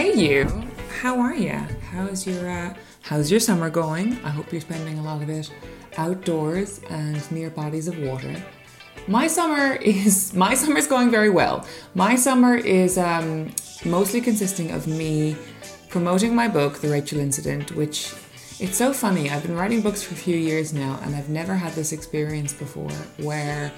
Hey you, how are you? How's your uh, how's your summer going? I hope you're spending a lot of it outdoors and near bodies of water. My summer is my summer is going very well. My summer is um, mostly consisting of me promoting my book, The Rachel Incident, which it's so funny. I've been writing books for a few years now, and I've never had this experience before where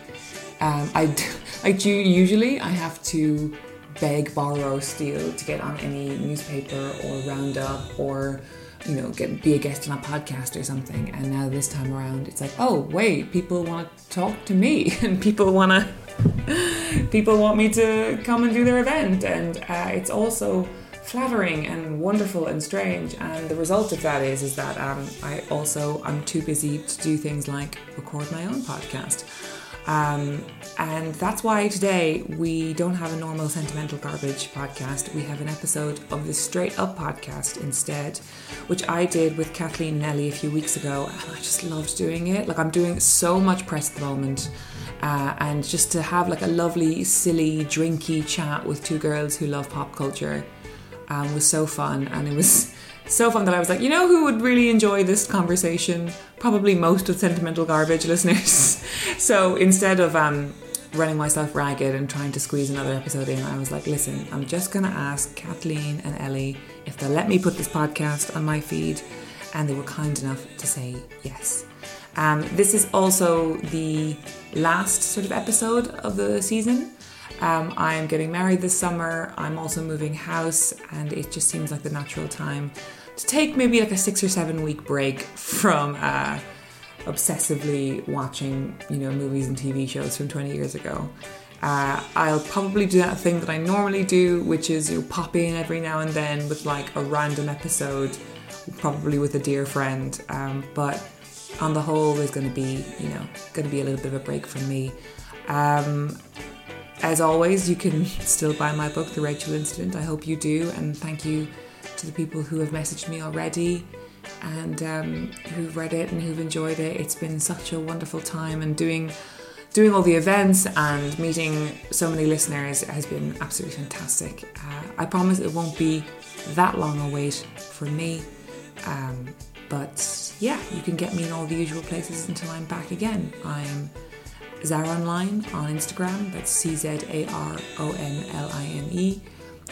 um, I like usually I have to beg, borrow, steal to get on any newspaper or roundup or you know get be a guest on a podcast or something. And now this time around, it's like, oh wait, people want to talk to me, and people want to people want me to come and do their event, and uh, it's also flattering and wonderful and strange. And the result of that is is that um, I also I'm too busy to do things like record my own podcast um, and that's why today we don't have a normal sentimental garbage podcast. We have an episode of the Straight Up podcast instead, which I did with Kathleen and Ellie a few weeks ago, and I just loved doing it. Like I'm doing so much press at the moment. Uh, and just to have like a lovely, silly, drinky chat with two girls who love pop culture um, was so fun, and it was so fun that I was like, you know, who would really enjoy this conversation? Probably most of sentimental garbage listeners. so instead of um, running myself ragged and trying to squeeze another episode in, I was like, listen, I'm just gonna ask Kathleen and Ellie if they'll let me put this podcast on my feed, and they were kind enough to say yes. Um, this is also the last sort of episode of the season. Um, I'm getting married this summer. I'm also moving house, and it just seems like the natural time to take maybe like a six or seven week break from uh, obsessively watching, you know, movies and TV shows from 20 years ago. Uh, I'll probably do that thing that I normally do, which is you pop in every now and then with like a random episode, probably with a dear friend. Um, but on the whole, there's going to be, you know, going to be a little bit of a break from me. Um, as always, you can still buy my book, The Rachel Incident. I hope you do, and thank you to the people who have messaged me already and um, who've read it and who've enjoyed it. It's been such a wonderful time, and doing doing all the events and meeting so many listeners has been absolutely fantastic. Uh, I promise it won't be that long a wait for me. Um, but yeah, you can get me in all the usual places until I'm back again. I'm Zara Online on Instagram, that's C Z A R O N L I N E.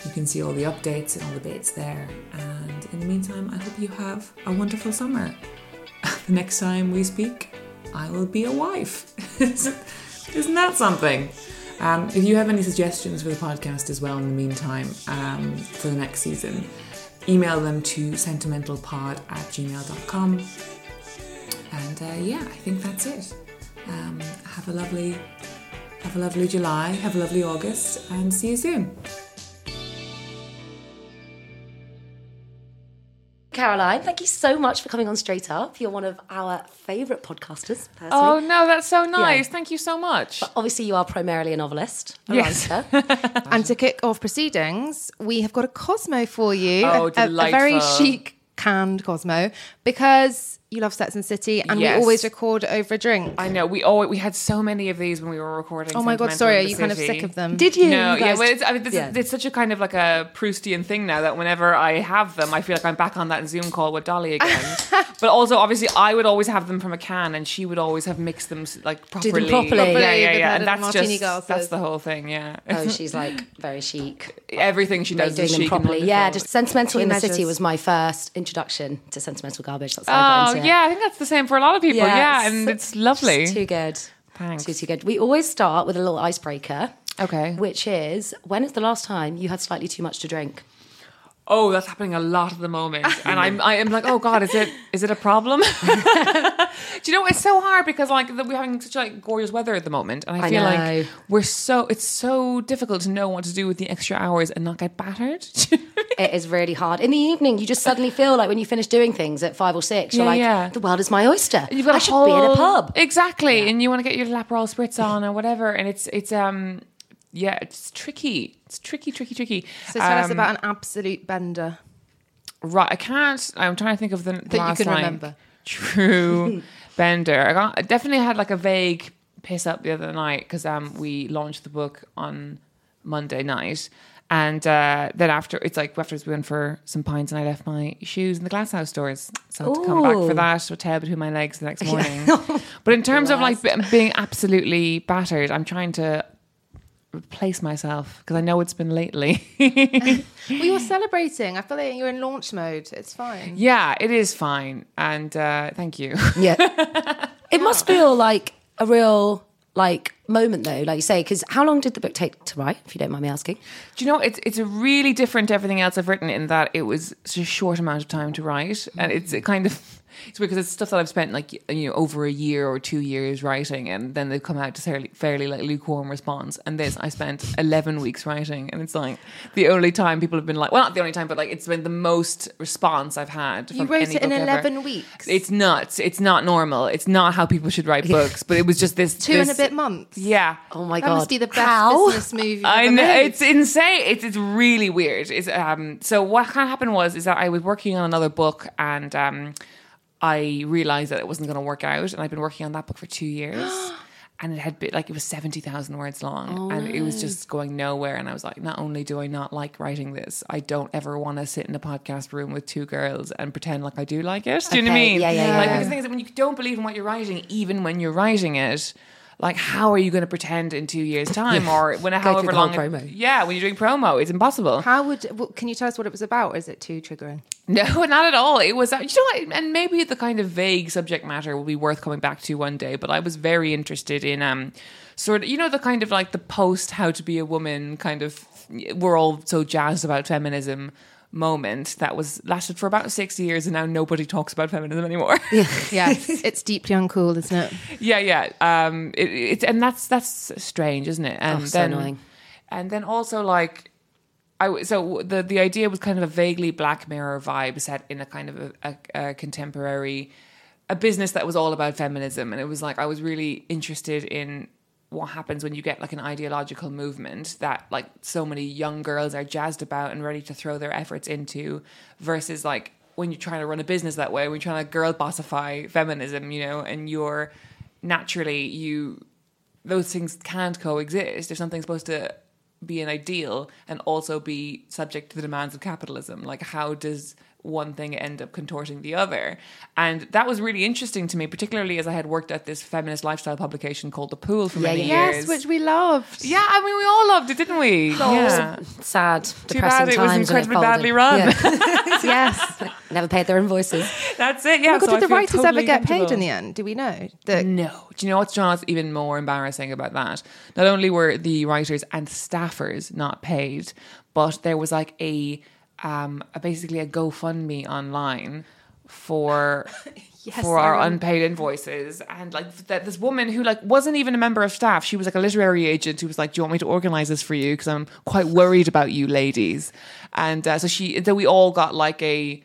You can see all the updates and all the bits there. And in the meantime, I hope you have a wonderful summer. the next time we speak, I will be a wife. Isn't that something? Um, if you have any suggestions for the podcast as well in the meantime um, for the next season, email them to sentimentalpod at gmail.com. And uh, yeah, I think that's it. Um, have a lovely, have a lovely July, have a lovely August, and see you soon. Caroline, thank you so much for coming on Straight Up. You're one of our favourite podcasters, personally. Oh no, that's so nice. Yeah. Thank you so much. But obviously, you are primarily a novelist, a Yes. writer. And to kick off proceedings, we have got a Cosmo for you. Oh, a, a very chic canned Cosmo because you love Sex and City and Yes. we always record over a drink. I know we always we had so many of these when we were recording. oh my god, sorry, are in the you kind of sick of them? Did you? No, you yeah, well, it's, I mean, this Yeah. it's such a kind of like a Proustian thing now that whenever I have them, I feel like I'm back on that Zoom call with Dolly again. but also, obviously, I would always have them from a can, and she would always have mixed them like them properly. properly. Yeah, Properly, yeah, with yeah. And that's martini just glasses. that's the whole thing. Yeah, Oh, she's like very chic. everything she Like does doing is them chic and properly. Yeah, just Sentimental in the measures. City was my first introduction to sentimental garbage. That's how I got Oh yeah, I think that's the same for a lot of people. Yeah, Yeah, it's and it's lovely. Too good. Thanks. Too, too good. We always start with a little icebreaker. Okay. Which is when is the last time you had slightly too much to drink? Oh, that's happening a lot at the moment, and I'm I am like, oh god, is it is it a problem? Do you know it's so hard because like we're having such like gorgeous weather at the moment, and I, I feel know. like we're so it's so difficult to know what to do with the extra hours and not get battered. It is really hard. In the evening, you just suddenly feel like when you finish doing things at five or six, you're Yeah, like, yeah. the world is my oyster. You've got I should whole, be in a pub. exactly, and you want to get your Aperol spritz on or whatever, and it's it's um yeah, it's tricky. It's tricky, tricky, tricky. So tell us Um, about an absolute bender. Right, I can't. I'm trying to think of the, That you last can like, remember. True bender. I, got, I definitely had like a vague piss up the other night because um we launched the book on Monday night, and uh, then after it's like afterwards we went for some pints and I left my shoes in the glass house stores, so I had to come back for that with tail between my legs the next morning. but in terms of like be- being absolutely battered, I'm trying to replace myself because I know it's been lately. Well, you're celebrating. I feel like you're in launch mode. It's fine. yeah, it is fine, and uh, thank you. Yeah. it must feel like a real like moment though, like you say, because how long did the book take to write, if you don't mind me asking? Do you know it's it's a really different to everything else I've written in that it was such a short amount of time to write, and it's a kind of it's weird because it's stuff that I've spent like you know over a year or two years writing, and then they've come out to fairly fairly like lukewarm response. And this I spent eleven weeks writing, and it's like the only time people have been like, well, not the only time, but like it's been the most response I've had. You wrote any it in book ever. 11 weeks. It's nuts. It's not normal. It's not how people should write books. But it was just this Two and a bit months. Yeah. Oh my That god. must be the best How? business move you've I know made. it's insane. It's it's really weird. It's um. So what kind of happened was is that I was working on another book and um, I realized that it wasn't going to work out, and I've been working on that book for two years. And it had been like it was seventy thousand words long, oh, and it was just going nowhere. And I was like, not only do I not like writing this, I don't ever want to sit in a podcast room with two girls and pretend like I do like it. Do you know what I mean? yeah, yeah, Like yeah. because the thing is that when you don't believe in what you're writing, even when you're writing it, like how are you going to pretend in two years' time or when through however long? it- promo. yeah, when you're doing promo, it's impossible. How would? Well, can you tell us what it was about? Is it too triggering? No, not at all. It was, uh, you know, what, and maybe the kind of vague subject matter will be worth coming back to one day. But I was very interested in, um, sort of, you know, the kind of like the post how to be a woman kind of. We're all so jazzed about feminism moment that was lasted for about six years, and now nobody talks about feminism anymore. yeah, yeah it's deeply uncool, isn't it? yeah, yeah. Um, it, it's and that's that's strange, isn't it? And Oh, so annoying. And then also like, I, so the the idea was kind of a vaguely Black Mirror vibe set in a kind of a, a, a contemporary, a business that was all about feminism, and it was like I was really interested in what happens when you get like an ideological movement that like so many young girls are jazzed about and ready to throw their efforts into versus like when you're trying to run a business that way when you're trying to girl bossify feminism you know and you're naturally you those things can't coexist if something's supposed to be an ideal and also be subject to the demands of capitalism. Like how does one thing end up contorting the other and that was really interesting to me particularly as i had worked at this feminist lifestyle publication called the pool for Yeah, many yeah. years Yes, which we loved. yeah i mean we all loved it didn't we yeah Sad, too depressing bad it was incredibly folded. badly run Yeah. yes. Never paid their invoices. that's it yeah Oh my God, so I did the feel writers ever get paid comfortable. in the end? Do we know? That No. Do you know what's John? What's even more embarrassing about that? Not only were the writers and staffers not paid, but there was like a, um, a basically a GoFundMe online for yes, for our unpaid invoices. And like that this woman who like wasn't even a member of staff. She was like a literary agent who was like do you want me to organize this for you? Because i'm quite worried about you ladies. And uh, so she so we all got like a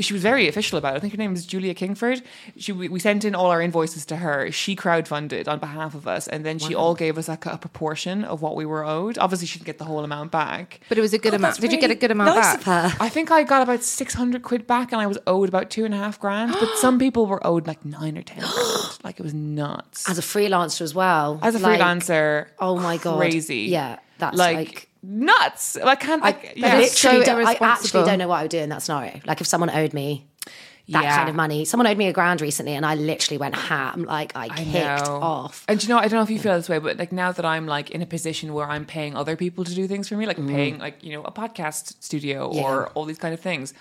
she was very official about it. I think her name is Julia Kingsford. She we, we sent in all our invoices to her. She crowdfunded on behalf of us, and then she all gave us like a proportion of what we were owed. Obviously, she didn't get the whole amount back. but it was a good oh, amount. that's Did you get a good amount Nice back? of her. I think I got about six hundred quid back, and I was owed about two and a half grand. But some people were owed like nine or ten grand. Like it was nuts. As a freelancer as well. As a Like, freelancer, Oh my god. crazy. Yeah, that's like, like. Nuts. I can't. I, Like, I yeah. literally, so don't, I actually don't know what I would do in that scenario. Like if someone owed me that Yeah. kind of money, someone owed me a grand recently, and I literally went ham. Like I I kicked know. off. And you know, I don't know if you feel this way, but like now that I'm like in a position where I'm paying other people to do things for me, like mm. paying like, you know, a podcast studio Yeah. or all these kind of things.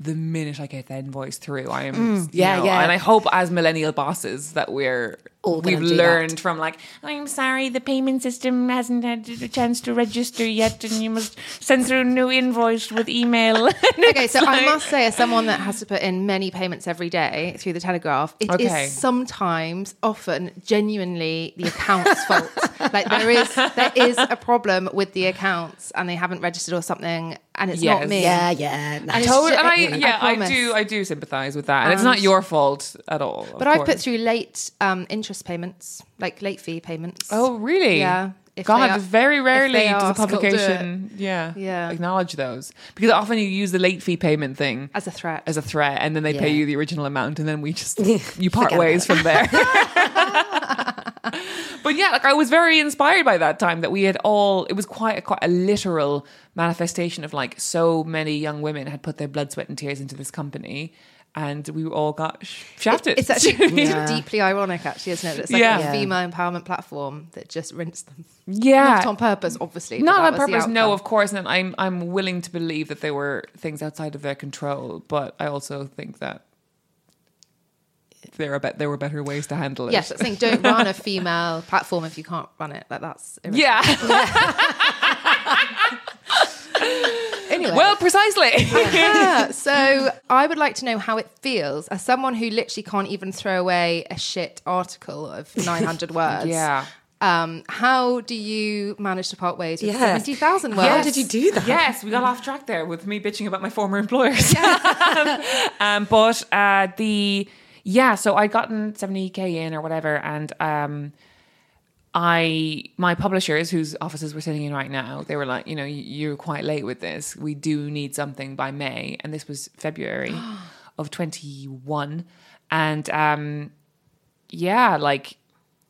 The minute I get that invoice through, I am, mm. you yeah, know, yeah. And I hope as millennial bosses that we're all gonna we've do that. learned from like, I'm sorry, the payment system hasn't had a chance to register yet, and you must send through a new invoice with email. Okay, so I must say, as someone that has to put in many payments every day through the Telegraph, it is Okay. sometimes, often, genuinely the account's fault. Like there is, there is a problem with the accounts, and they haven't registered or something, and it's Yes. not me. Yeah, yeah. no. And it's Totally, ju- and I, I yeah, I, promise. do, I do sympathise with that, and it's not your fault at all. But I've put through late um, interest payments, like late fee payments. Oh, really? Yeah. If God, are- very rarely they does a ask, I'll do publication, yeah, Yeah. acknowledge those because often you use the late fee payment thing as a threat. as a threat, and then they pay you the original amount, and then we just you part Forget ways about from there. but yeah, like I was very inspired by that time that we had all. It was quite a, quite a literal manifestation of like so many young women had put their blood, sweat, and tears into this company. And we all got sh- shafted. It's actually Yeah. deeply ironic, actually, isn't it? It's like Yeah. a female empowerment platform that just rinsed them. yeah, Not on purpose, obviously. Not on purpose, no, of course. And I'm I'm willing to believe that there were things outside of their control, but I also think that there are bet there were better ways to handle it. Yes, that's the thing. Don't run a female platform if you can't run it. Like that's yeah. Anyway, well, precisely. yeah. So I would like to know how it feels as someone who literally can't even throw away a shit article of 900 words. Yeah. Um, how do you manage to part ways with Yeah. 70,000 words? How did you do that? Yes, we got off track there with me bitching about my former employers. Yeah. um, but uh, the yeah, so I'd gotten seventy k in or whatever, and um, I my publishers whose offices we're sitting in right now, they were like, you know, "You- you're quite late with this. We do need something by May, and this was February of twenty one, and um, yeah, like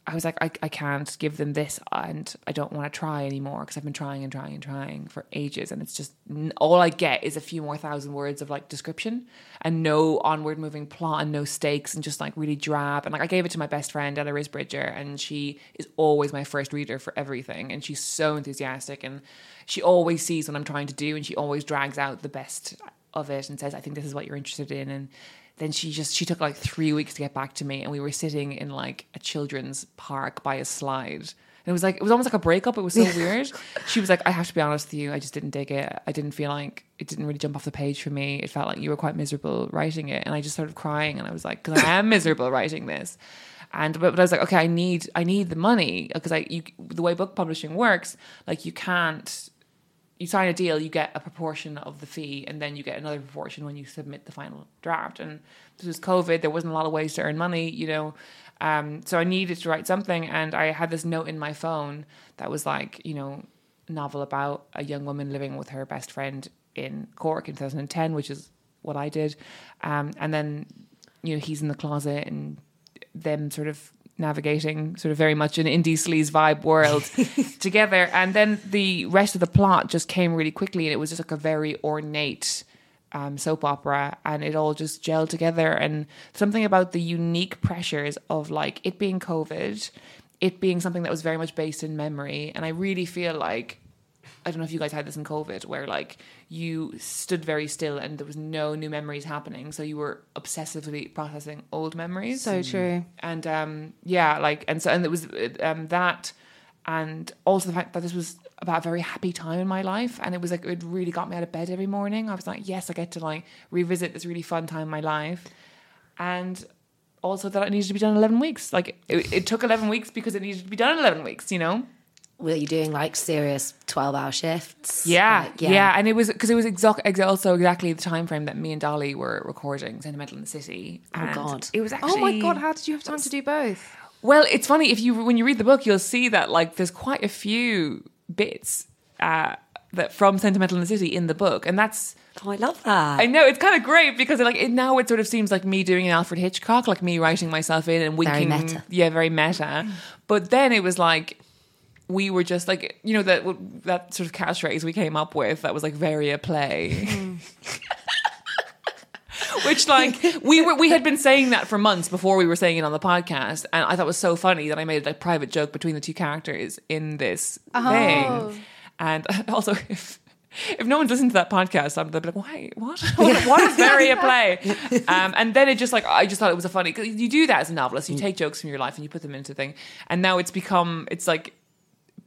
I was like, I, I can't give them this, and I don't want to try anymore because I've been trying and trying and trying for ages, and it's just all I get is a few more thousand words of like description and no onward moving plot and no stakes and just like really drab. And like I gave it to my best friend Ella Risbridger, and she is always my first reader for everything, and she's so enthusiastic, and she always sees what I'm trying to do, and she always drags out the best of it and says, I think this is what you're interested in, and then she just she took like three weeks to get back to me and we were sitting in like a children's park by a slide. And it was like it was almost like a breakup. It was so weird. She was like i have to be honest with you. I just didn't dig it. I didn't feel like it didn't really jump off the page for me. It felt like you were quite miserable writing it. And i just started crying and i was like because i am miserable writing this and but, but I was like, okay, I need I need the money because I you the way book publishing works, like you can't you sign a deal, you get a proportion of the fee, and then you get another proportion when you submit the final draft. And this was COVID; there wasn't a lot of ways to earn money, you know. Um, so I needed to write something, and I had this note in my phone that was like, you know, novel about a young woman living with her best friend in Cork in 2010, which is what I did. Um, and then, you know, he's in the closet, and them sort of navigating sort of very much an indie sleaze vibe world together. And then the rest of the plot just came really quickly and it was just like a very ornate um, soap opera and it all just gelled together. And something about the unique pressures of like it being COVID, it being something that was very much based in memory. And I really feel like I don't know if you guys had this in COVID, where like you stood very still and there was no new memories happening, so you were obsessively processing old memories. So true. and um, yeah, like and so and it was um, that, and also the fact that this was about a very happy time in my life, and it was like it really got me out of bed every morning. I was like, yes, I get to like revisit this really fun time in my life, and also that it needed to be done in eleven weeks. Like it, it took eleven weeks because it needed to be done in eleven weeks. You know. Were you doing like serious 12 hour shifts? Yeah, Like, yeah, and it was because it was exa- ex- also exactly the time frame that me and Dolly were recording "Sentimental in the City." Oh, God. it was actually Oh my god, how did you have time to do both? well. It's funny if you when you read the book, you'll see that like there's quite a few bits uh, that from "Sentimental in the City" in the book, and that's Oh, I love that. I know it's kind of great because like it, now it sort of seems like me doing an Alfred Hitchcock, like me writing myself in and Very winking. meta. Yeah, very meta. But then it was like we were just like you know that that sort of catchphrase we came up with that was like very a play. Which like we were we had been saying that for months before we were saying it on the podcast, and I thought it was so funny that I made a like, private joke between the two characters in this Oh. thing. And also, if if no one's listened to that podcast, I'm they'll be like, why? What? what, what is very a play? Um, and then it just like I just thought it was a funny. Cause you do that as a novelist. You take jokes from your life and you put them into a thing. And now it's become it's like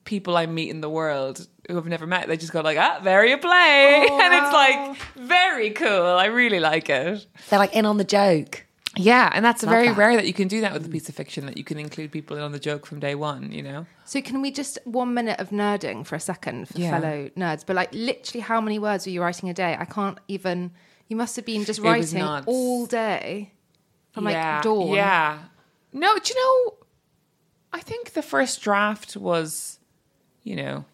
people I meet in the world who I've never met. They just go like, ah, very a play, and it's like very cool. I really like it. They're like in on the joke. Yeah, and that's very that. rare that you can do that with a piece of fiction that you can include people in on the joke from day one. You know. So can we just one minute of nerding for a second for Yeah. fellow nerds? But like literally how many words were you writing a day? I can't even you must have been just writing all day. From yeah, like dawn. Yeah. No, do you know? I think the first draft was, you know,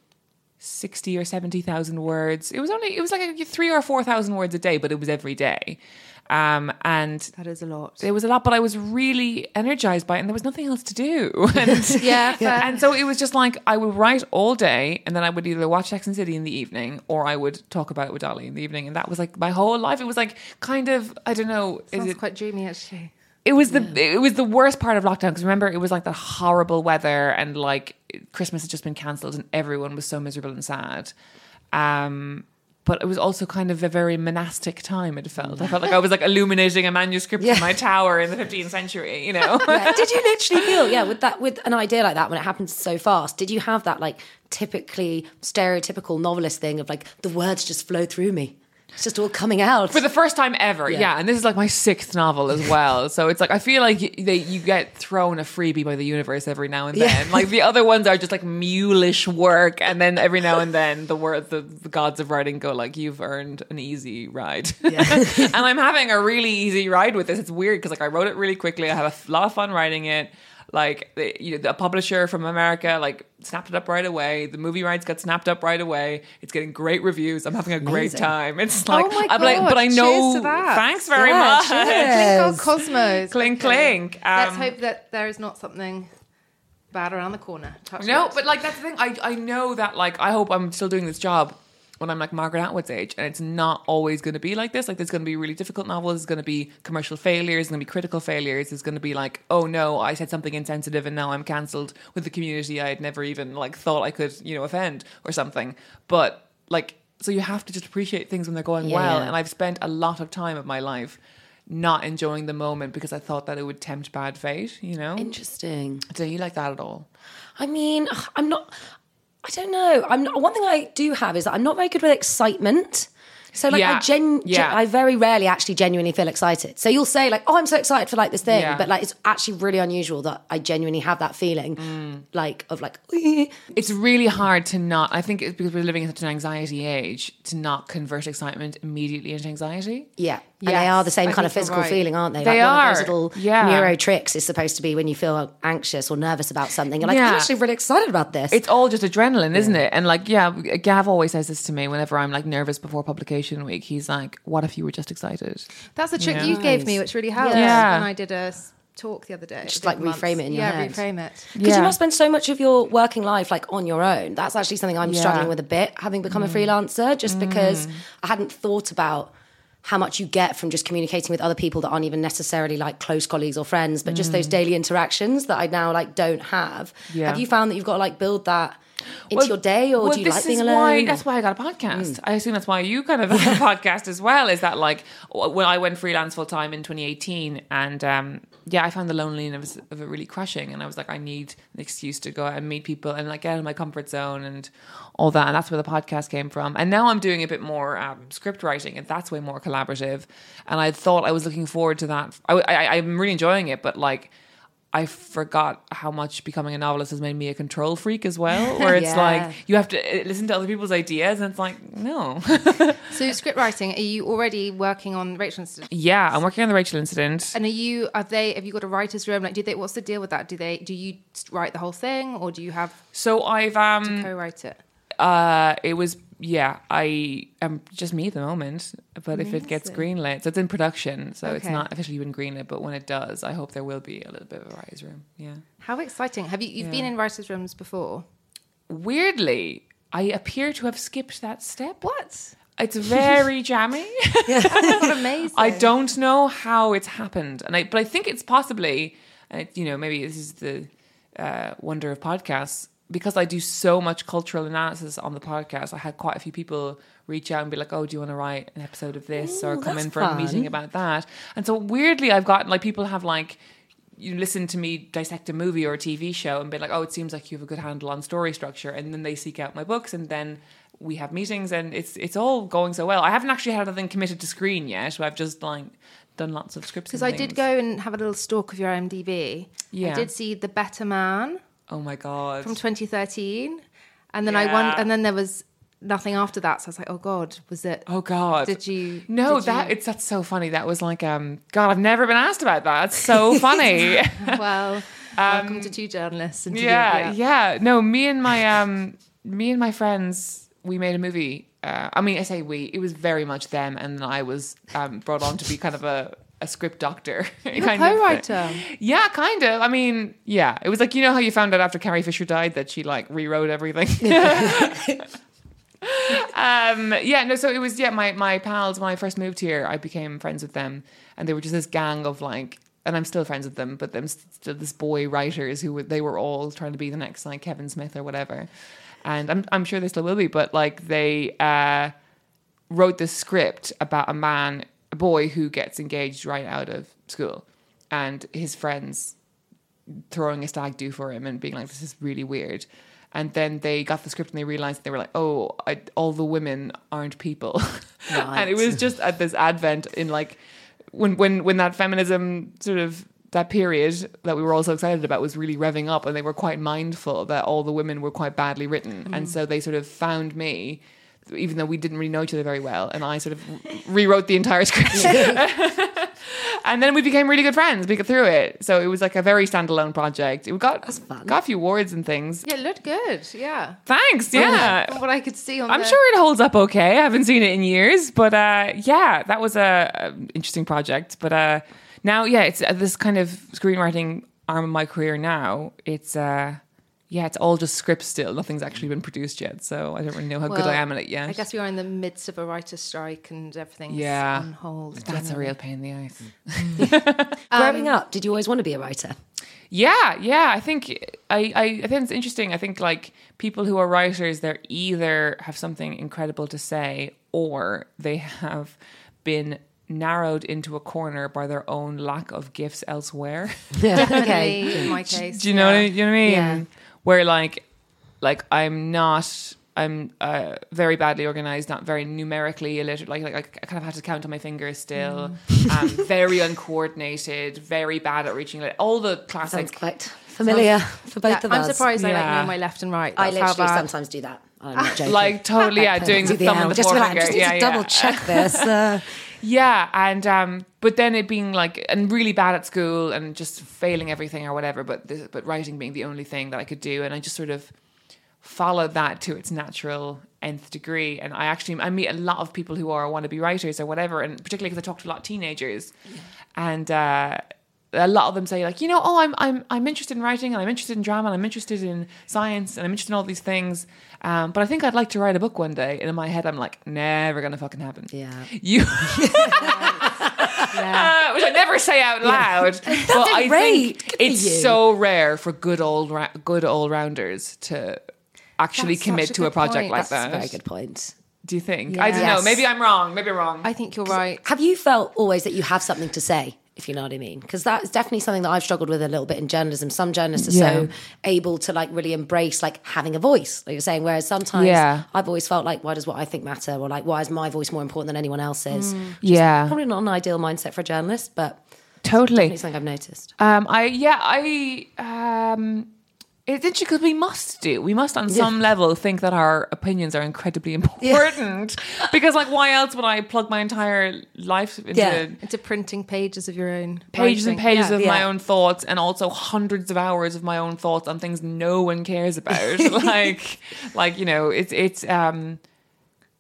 sixty or seventy thousand words. It was only it was like three or four thousand words a day, but it was every day. Um, and That is a lot. It was a lot, but I was really energized by it, and there was nothing else to do. And, Yeah, fair. and so it was just like I would write all day, and then I would either watch Sex and City in the evening, or I would talk about it with Dolly in the evening, and that was like my whole life. It was like kind of I don't know. is Sounds it quite dreamy actually. It was the it was the worst part of lockdown because remember it was like the horrible weather and like Christmas had just been cancelled and everyone was so miserable and sad. Um, but it was also kind of a very monastic time. It felt I felt like I was like illuminating a manuscript Yeah. in my tower in the 15th century. You know, Yeah. Did you literally feel, yeah, with that, with an idea like that when it happens so fast? Did you have that like typically stereotypical novelist thing of like the words just flow through me? It's just all coming out. for the first time ever. Yeah. and this is like my sixth novel as well. So it's like I feel like you, they, you get thrown a freebie by the universe every now and then. Like the other ones are just like mulish work, and then every now and then the word the, the gods of writing go like you've earned an easy ride. yeah. and I'm having a really easy ride with this. It's weird because like I wrote it really quickly. I have a lot of fun writing it. Like the, you know, the publisher from America like snapped it up right away. The movie rights got snapped up right away. It's getting great reviews. I'm having a great time. It's like my I'm like, but I know. cheers to that. Thanks very Yeah, much. cheers. Clink. Cosmos. Clink, Okay. clink. Let's Um, hope that there is not something bad around the corner. Touch No, wood. but like that's the thing. I I know that like I hope I'm still doing this job when I'm like Margaret Atwood's age, and it's not always going to be like this. Like there's going to be really difficult novels. There's going to be commercial failures. There's going to be critical failures. There's going to be like, oh no, I said something insensitive, and now I'm cancelled with the community I had never even like thought I could you know offend or something. But like, so you have to just appreciate things when they're going Yeah, well. yeah. And I've spent a lot of time of my life not enjoying the moment because I thought that it would tempt bad fate. You know. Interesting. Do you like that at all? I mean, I'm not. I don't know. I'm not. One thing I do have is that I'm not very good with excitement. So like Yeah. I gen, gen- I very rarely actually genuinely feel excited. So you'll say like, "Oh, I'm so excited for like this thing," Yeah. but like it's actually really unusual that I genuinely have that feeling, Mm. like of like, it's really hard to not i think it's because we're living in such an anxiety age to not convert excitement immediately into anxiety yeah, and they are the same I kind of physical right. feeling, aren't they? They like One of are, those little yeah. neuro tricks is supposed to be when you feel anxious or nervous about something. You're like, Yeah. I'm actually really excited about this. it's all just adrenaline isn't it and like yeah gav always says this to me whenever i'm like nervous before publication week he's like what if you were just excited That's the trick Yeah. you gave me, which really helped Yeah. when I did a talk the other day. Just, like, months. reframe it in your head. yeah, head. reframe it. Because Yeah. you must spend so much of your working life like on your own. That's actually something I'm Yeah. Mm. struggling with a bit, having become a freelancer, just because I hadn't thought about how much you get from just communicating with other people that aren't even necessarily like close colleagues or friends, but just those daily interactions that I now like don't have. Mm. Yeah. Have you found that you've got to like build that into your day, or well, do you like being is alone? Why, that's why I got a podcast. I assume that's why you kind of have a podcast as well. Is that like when I went freelance full time in 2018, and um, yeah, I found the loneliness of it really crushing, and I was like, I need an excuse to go out and meet people and like get out of my comfort zone and all that, and that's where the podcast came from. And now I'm doing a bit more um, script writing, and that's way more collaborative. And I thought I was looking forward to that. I, I, I'm really enjoying it, but like. I forgot how much becoming a novelist has made me a control freak as well. Where it's Yeah. like you have to uh, listen to other people's ideas, and it's like no. So script writing, are you already working on Rachel Incident? yeah, I'm working on the Rachel incident. And are you are they have you got a writer's room? Like do they what's the deal with that? Do they do you write the whole thing or do you have So I've um co-write it? uh it was yeah I am just me at the moment, but if it gets greenlit, so it's in production, so it's not officially been greenlit. But when it does, I hope there will be a little bit of a writer's room. Yeah. How exciting. Have you you've been in writers' rooms before? Weirdly, I appear to have skipped that step. What? It's very jammy. What amazing. I don't know how it's happened, and I but I think it's possibly, uh, you know, maybe this is the uh, wonder of podcasts. Because I do so much cultural analysis on the podcast, I had quite a few people reach out and be like, "Oh, do you want to write an episode of this or come in for a meeting about that?" And so weirdly, I've gotten like people have like you listen to me dissect a movie or a TV show and be like, "Oh, it seems like you have a good handle on story structure," and then they seek out my books and then. We have meetings and it's it's all going so well. I haven't actually had anything committed to screen yet. I've just like done lots of scripts. Because I did go and have a little stalk of your IMDb. I did see The Better Man Oh my god! from 2013, and then I won, and then there was nothing after that. So I was like, oh god, was it? Oh God! Did you? No, did that you- it's that's so funny. That was like um God, I've never been asked about that. It's so funny. well. welcome to two journalists. And yeah, the- yeah, No, me and my um me and my friends, we made a movie. Uh, I mean, I say we. It was very much them, and I was um, brought on to be kind of a. A script doctor, You're a kind of co-writer. Yeah, kind of. I mean, yeah. It was like you know how you found out after Carrie Fisher died that she like rewrote everything. um, yeah, no. So it was yeah. My my pals when I first moved here, I became friends with them, and they were just this gang of like, and I'm still friends with them, but them still this boy writers who were, they were all trying to be the next like Kevin Smith or whatever, and I'm I'm sure they still will be, but like they uh, wrote this script about a man, a boy who gets engaged right out of school, and his friends throwing a stag do for him and being like, this is really weird. And then they got the script and they realized they were like, oh, I, all the women aren't people. and it was just at this advent in like, when, when, when that feminism sort of, that period that we were all so excited about was really revving up and they were quite mindful that all the women were quite badly written. And mm. so they sort of found me, even though we didn't really know each other very well. And I sort of rewrote the entire script. and then we became really good friends. We got through it, so it was like a very standalone project. It got got a few awards and things. Yeah, it looked good. Yeah. Thanks, yeah. From what I could see on I'm the- sure it holds up okay. I haven't seen it in years, but uh, yeah, that was a, a interesting project. But uh, now, yeah, it's uh, this kind of screenwriting arm of my career. Now it's uh, yeah, it's all just scripts still. Nothing's actually been produced yet, so I don't really know how good I am at it yet. I guess we are in the midst of a writer's strike and everything's Yeah. on hold. that's a real pain in the ass. Mm. Growing um, up, did you always want to be a writer? Yeah, yeah. I think I, I, I think it's interesting. I think like people who are writers, they're either have something incredible to say or they have been narrowed into a corner by their own lack of gifts elsewhere. Definitely in my case. Do you know what I, you know what I mean? Yeah. Where like like I'm not I'm uh, very badly organized, not very numerically illiterate. Like, like I kind of had to count on my fingers still. Mm. Um, very uncoordinated, very bad at reaching like, all the classic. Sounds quite familiar for both Yeah, of us. I'm us. surprised I like Yeah. know my left and right. I That's how literally sometimes do that. I'm not joking. like totally, yeah, doing Do the thumb L. and the just to be like, just yeah, to yeah. double check this. Uh, Yeah, and um, but then it being like and really bad at school and just failing everything or whatever. But this, but writing being the only thing that I could do, and I just sort of followed that to its natural nth degree. And I actually I meet a lot of people who are want to be writers or whatever, and particularly because I talk to a lot of teenagers, and. uh a lot of them say like, you know, oh, I'm I'm I'm interested in writing and I'm interested in drama and I'm interested in science and I'm interested in all these things, um, but I think I'd like to write a book one day. And in my head, I'm like, never gonna fucking happen. Yeah. You, uh, which I never say out loud. But I great. think it's so rare for good old ra- good all rounders to actually That's commit a to a project point. like that's a that. very good point. Do you think? I don't know. Maybe I'm wrong. Maybe I'm wrong. I think you're right. Have you felt always that you have something to say, if you know what I mean? Because that is definitely something that I've struggled with a little bit in journalism. Some journalists are so able to like really embrace like having a voice, like you're saying, whereas sometimes Yeah. I've always felt like, why does what I think matter? Or like, why is my voice more important than anyone else's? yeah, Probably not an ideal mindset for a journalist, but totally. it's something I've noticed. Um, I yeah, I um, it's interesting because we must do. We must, on some level, think that our opinions are incredibly important. because, like, why else would I plug my entire life into Yeah. Into printing pages of your own pages and pages Yeah. of my own thoughts, and also hundreds of hours of my own thoughts on things no one cares about? like, like you know, it's it's um.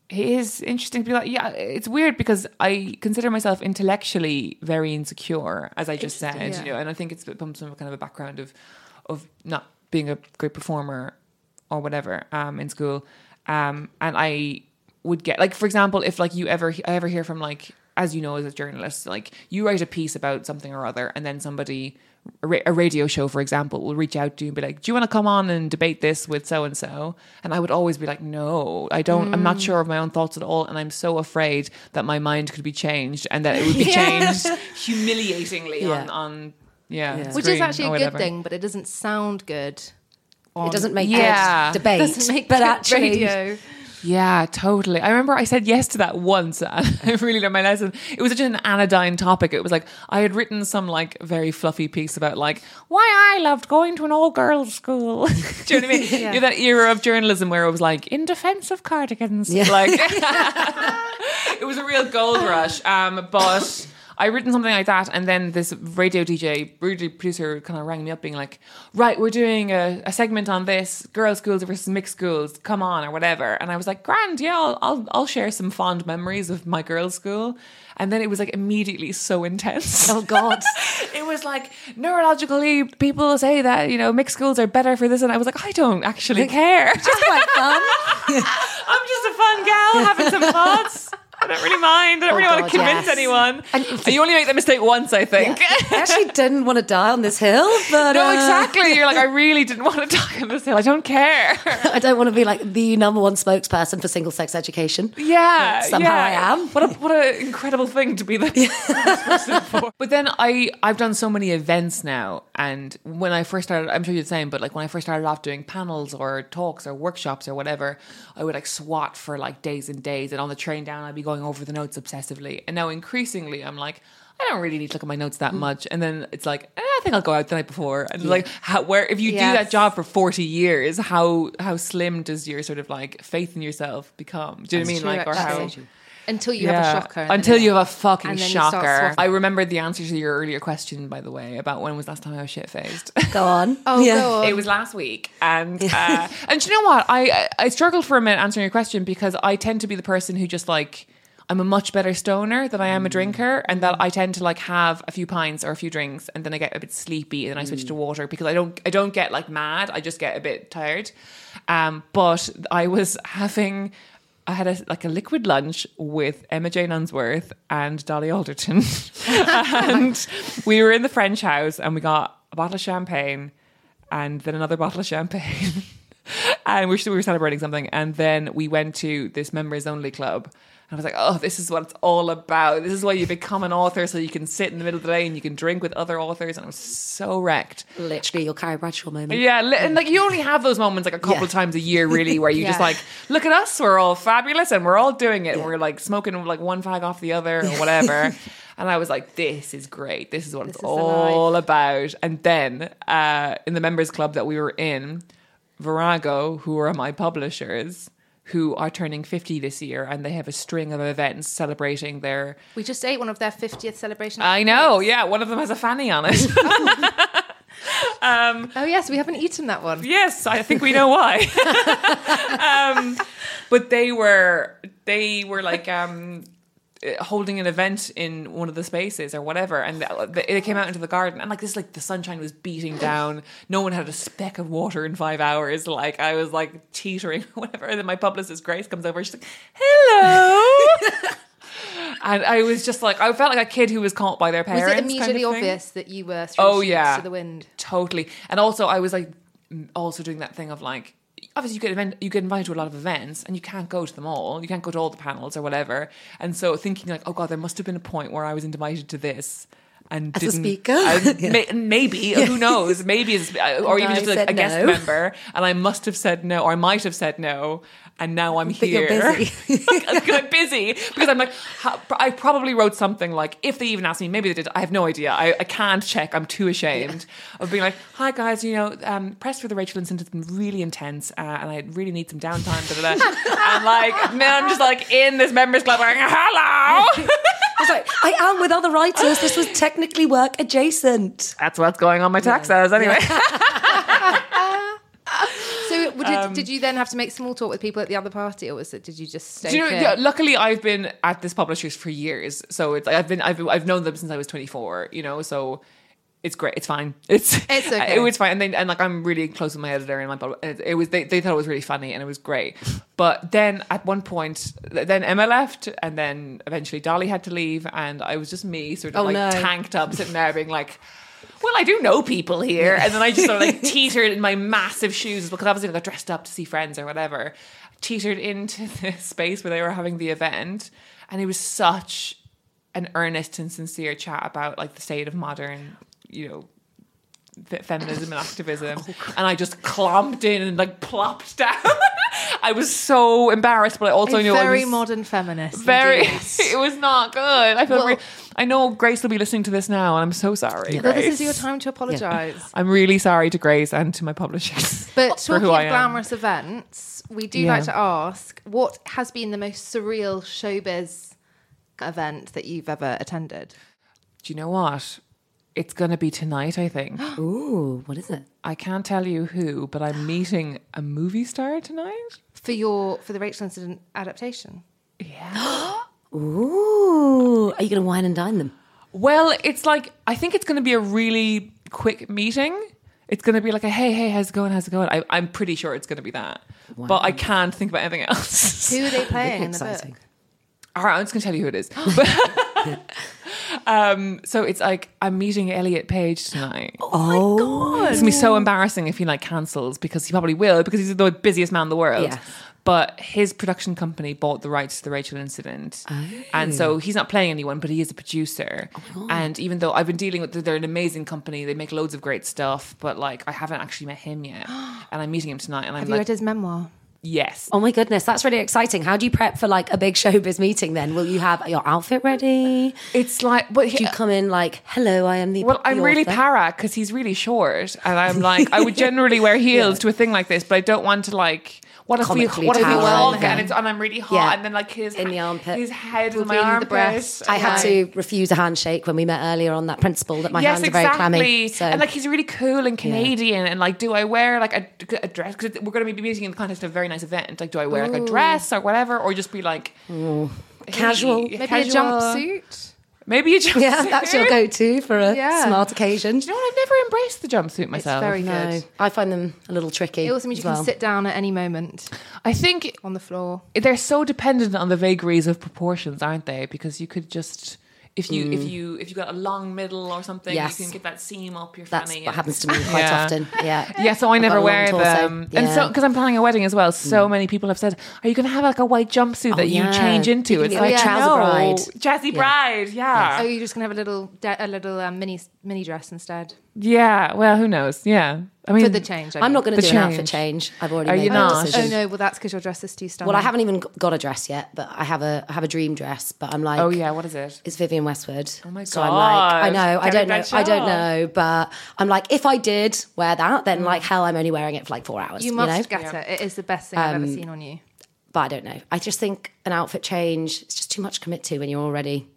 It is interesting to be like, yeah, it's weird because I consider myself intellectually very insecure, as I just said, yeah. you know, and I think it's comes from kind of a background of, of not being a great performer or whatever um, in school, um, and I would get like, for example, if like you ever I ever hear from like as you know, as a journalist, like you write a piece about something or other, and then somebody, a, radio show, for example, will reach out to you and be like, "Do you want to come on and debate this with so and so?" And I would always be like, "No, I don't. I'm not Mm. sure of my own thoughts at all, and I'm so afraid that my mind could be changed and that it would be changed humiliatingly on on." Yeah, Yeah. Which is actually a good whatever. thing, but it doesn't sound good. It doesn't make Yeah. good debate, Doesn't make but good actually, radio. Yeah, totally. I remember I said yes to that once. I really learned my lesson. It was such an anodyne topic. It was like I had written some like very fluffy piece about like why I loved going to an all girls school. Do you know what I mean? You know, that era of journalism where it was like in defense of cardigans. Yeah. Like it was a real gold rush. Um, but I written something like that, and then this radio DJ, radio producer, kind of rang me up, being like, "Right, we're doing a, a segment on this girls' schools versus mixed schools. Come on, or whatever." And I was like, "Grand, yeah, I'll, I'll I'll share some fond memories of my girls' school." And then it was like immediately so intense. oh god, it was like neurologically, people say that you know mixed schools are better for this, and I was like, I don't actually care. just quite fun. I'm just a fun gal having some thoughts. I don't really mind. I don't Oh, really want to convince yes. anyone. And- And you only make that mistake once, I think. I actually didn't want to die on this hill, but No, uh, exactly. You're like, I really didn't want to die on this hill. I don't care. I don't want to be like the number one spokesperson for single sex education. Yeah, Somehow yeah. I am. What a what an incredible thing to be the person for. But then I I've done so many events now, and when I first started, I'm sure you're the same. But like when I first started off doing panels or talks or workshops or whatever, I would like swat for like days and days, and on the train down, I'd be going over the notes obsessively. And now increasingly, I'm like. I don't really need to look at my notes Mm. that much, and then it's like eh, I think I'll go out the night before, and like how, where if you do that job for forty years, how how slim does your sort of like faith in yourself become? Do you know what I mean? Like or how. Until you have a shocker. until you have a fucking and then you start shocker. I remembered the answer to your earlier question, by the way, about when was the last time I was shit faced. Go on. Oh, go on. it was last week, and uh, and you know what? I I struggled for a minute answering your question because I tend to be the person who just like. I'm a much better stoner than I am a drinker, and that I tend to like have a few pints or a few drinks, and then I get a bit sleepy, and then I switch to water because I don't I don't get like mad. I just get a bit tired. Um, but I was having I had a, like a liquid lunch with Emma Jane Unsworth and Dolly Alderton, and we were in the French house, and we got a bottle of champagne, and then another bottle of champagne. And we were celebrating something, and then we went to this members only club. And I was like, "Oh, this is what it's all about. This is why you become an author, so you can sit in the middle of the day and you can drink with other authors." And I was so wrecked. Literally your Carrie Bradshaw moment. Yeah, li- and like you only have those moments like a couple Yeah. of times a year, really, where you just like look at us, we're all fabulous, and we're all doing it. And we're like smoking like one fag off the other or whatever. and I was like, this is great. This is what it's is all about. And then uh, in the members club that we were in, Virago, who are my publishers. Who are turning 50 this year and they have a string of events celebrating their. We just ate one of their 50th celebrations. I know, yeah, one of them has a fanny on it. Oh, yes, we haven't eaten that one. Yes, I think we know why. um, but they were they were like um, Uh, holding an event in one of the spaces or whatever, and they uh, they came out into the garden, and like this, like the sunshine was beating down. No one had a speck of water in five hours. Like I was like teetering, or whatever. And then my publicist Grace comes over. She's like, "Hello." And I was just like, I felt like a kid who was caught by their parents. Was it kind of immediately obvious that you were Oh, yeah. to the wind? Totally. And also, I was like, also doing that thing of like, obviously, you get event, you get invited to a lot of events, and you can't go to them all. You can't go to all the panels or whatever. And so, thinking like, oh god, there must have been a point where I was invited to this. And As a speaker? I- Yeah. may- maybe who knows? Maybe as or even I just like a guest no. member, and I must have said no, or I might have said no, and now I'm But here. you're busy. because I'm busy because I'm like I probably wrote something like if they even asked me maybe they did I have no idea I, I can't check I'm too ashamed of being like hi guys you know um, press for the Rachel and has been really intense uh, and I really need some downtime da, da, da. and like then I'm just like in this members club going hello It's like, I am with other writers. This was technically work adjacent. that's what's going on my tax hours anyway So, would it, um, did you then have to make small talk with people at the other party, or was it? Did you just stay? Do you know, clear? yeah, luckily I've been at this publishers for years, so it's I've been I've been, I've known them since I was 24. You know, so it's great. It's fine. It's It's uh, okay. It was fine, and then and like I'm really close with my editor and my it, it was they, they thought it was really funny and it was great. But then at one point, then Emma left, and then eventually Dolly had to leave, and I was just me, sort of Oh, like no. tanked up, sitting there, being like. Well, I do know people here, and then I just sort of like teetered in my massive shoes because obviously I got dressed up to see friends or whatever. Teetered into the space where they were having the event, and it was such an earnest and sincere chat about like the state of modern, you know, fe- feminism and activism. Oh, and I just clomped in and like plopped down. I was so embarrassed, but I also A knew I very was modern feminist. very. it was not good. I feel. Well- re- I know Grace will be listening to this now, and I'm so sorry. Well, this is your time to apologise. I'm really sorry to Grace and to my publishers. But for talking who of glamorous events, we do Yeah. like to ask what has been the most surreal showbiz event that you've ever attended? Do you know what? It's going to be tonight, I think. Ooh, what is it? I can't tell you who, but I'm meeting a movie star tonight. For your for the Rachel Incident adaptation. Yeah. Ooh, are you going to wine and dine them? well, it's like, I think it's going to be a really quick meeting. It's going to be like a, hey, hey, how's it going? How's it going? I, I'm pretty sure it's going to be that. But I can't think about anything else. Who are they playing in the book? All right, I'm just going to tell you who it is. But- um, so it's like, I'm meeting Elliot Page tonight. Oh, my god. It's gonna be so embarrassing if he like cancels because he probably will because he's the busiest man in the world. Yes. But his production company bought the rights to the Rachel incident, and so he's not playing anyone, but he is a producer. and even though I've been dealing with, they're an amazing company. They make loads of great stuff, but like I haven't actually met him yet, and I'm meeting him tonight. And I'm Have you like, read his memoir? Yes, Oh my goodness, that's really exciting. How do you prep for like a big showbiz meeting then? Will you have your outfit ready? it's like, but he, Do you come in like, hello, I am the Well, I'm really author." para because he's really short, and I'm like, I would generally wear heels to a thing like this, but I don't want to like. What if we Comically what if we tower walk over. and it's and I'm really hot Yeah. and then like his In the armpit. his head in my be in the breast. I had Yeah. to refuse a handshake when we met earlier on that principle that my yes, hands are very clammy. So And like he's really cool and Canadian, and like, do I wear like a, a dress? Because we're going to be meeting in the context of a very nice event. Like, do I wear like a dress or whatever, or just be like Casual. hey, Maybe casual? a jumpsuit. Maybe a jumpsuit. yeah, that's your go-to for a Yeah. smart occasion. Do you know what? I've never embraced the jumpsuit myself. It's very No, good. I find them a little tricky. It also means you can sit down at any moment I think on the floor. they're so dependent on the vagaries of proportions, aren't they? Because you could just if you Mm. if you if you got a long middle or something, Yes. you can get that seam up your That's fanny. what happens to me quite Yeah. often. Yeah. Yeah, so I I've never wear torso. them, and so because I'm planning a wedding as well, so many people have said, "Are you going to have like a white jumpsuit that you Oh, change into?" You can It's be like like trouser no, bride. Jazzy Bride, yeah, Oh, you're just gonna have a little de- a little um, mini mini dress instead yeah. Well, who knows? Yeah, I mean, for the change. I I'm not going to The do an outfit change. change. I've already Are made you that not? Oh no, well that's because your dress is too stunning. Well, I haven't even got a dress yet, but I have a I have a dream dress. But I'm like, Oh yeah, what is it? it's Vivienne Westwood. Oh my god. So I'm like, I God. know, I don't know, that I don't know, but I'm like, if I did wear that, then like hell, I'm only wearing it for like four hours. You You, must know, get it. It is the best thing I've ever seen on you. but I don't know. I just think an outfit change it's just too much to commit to when you're already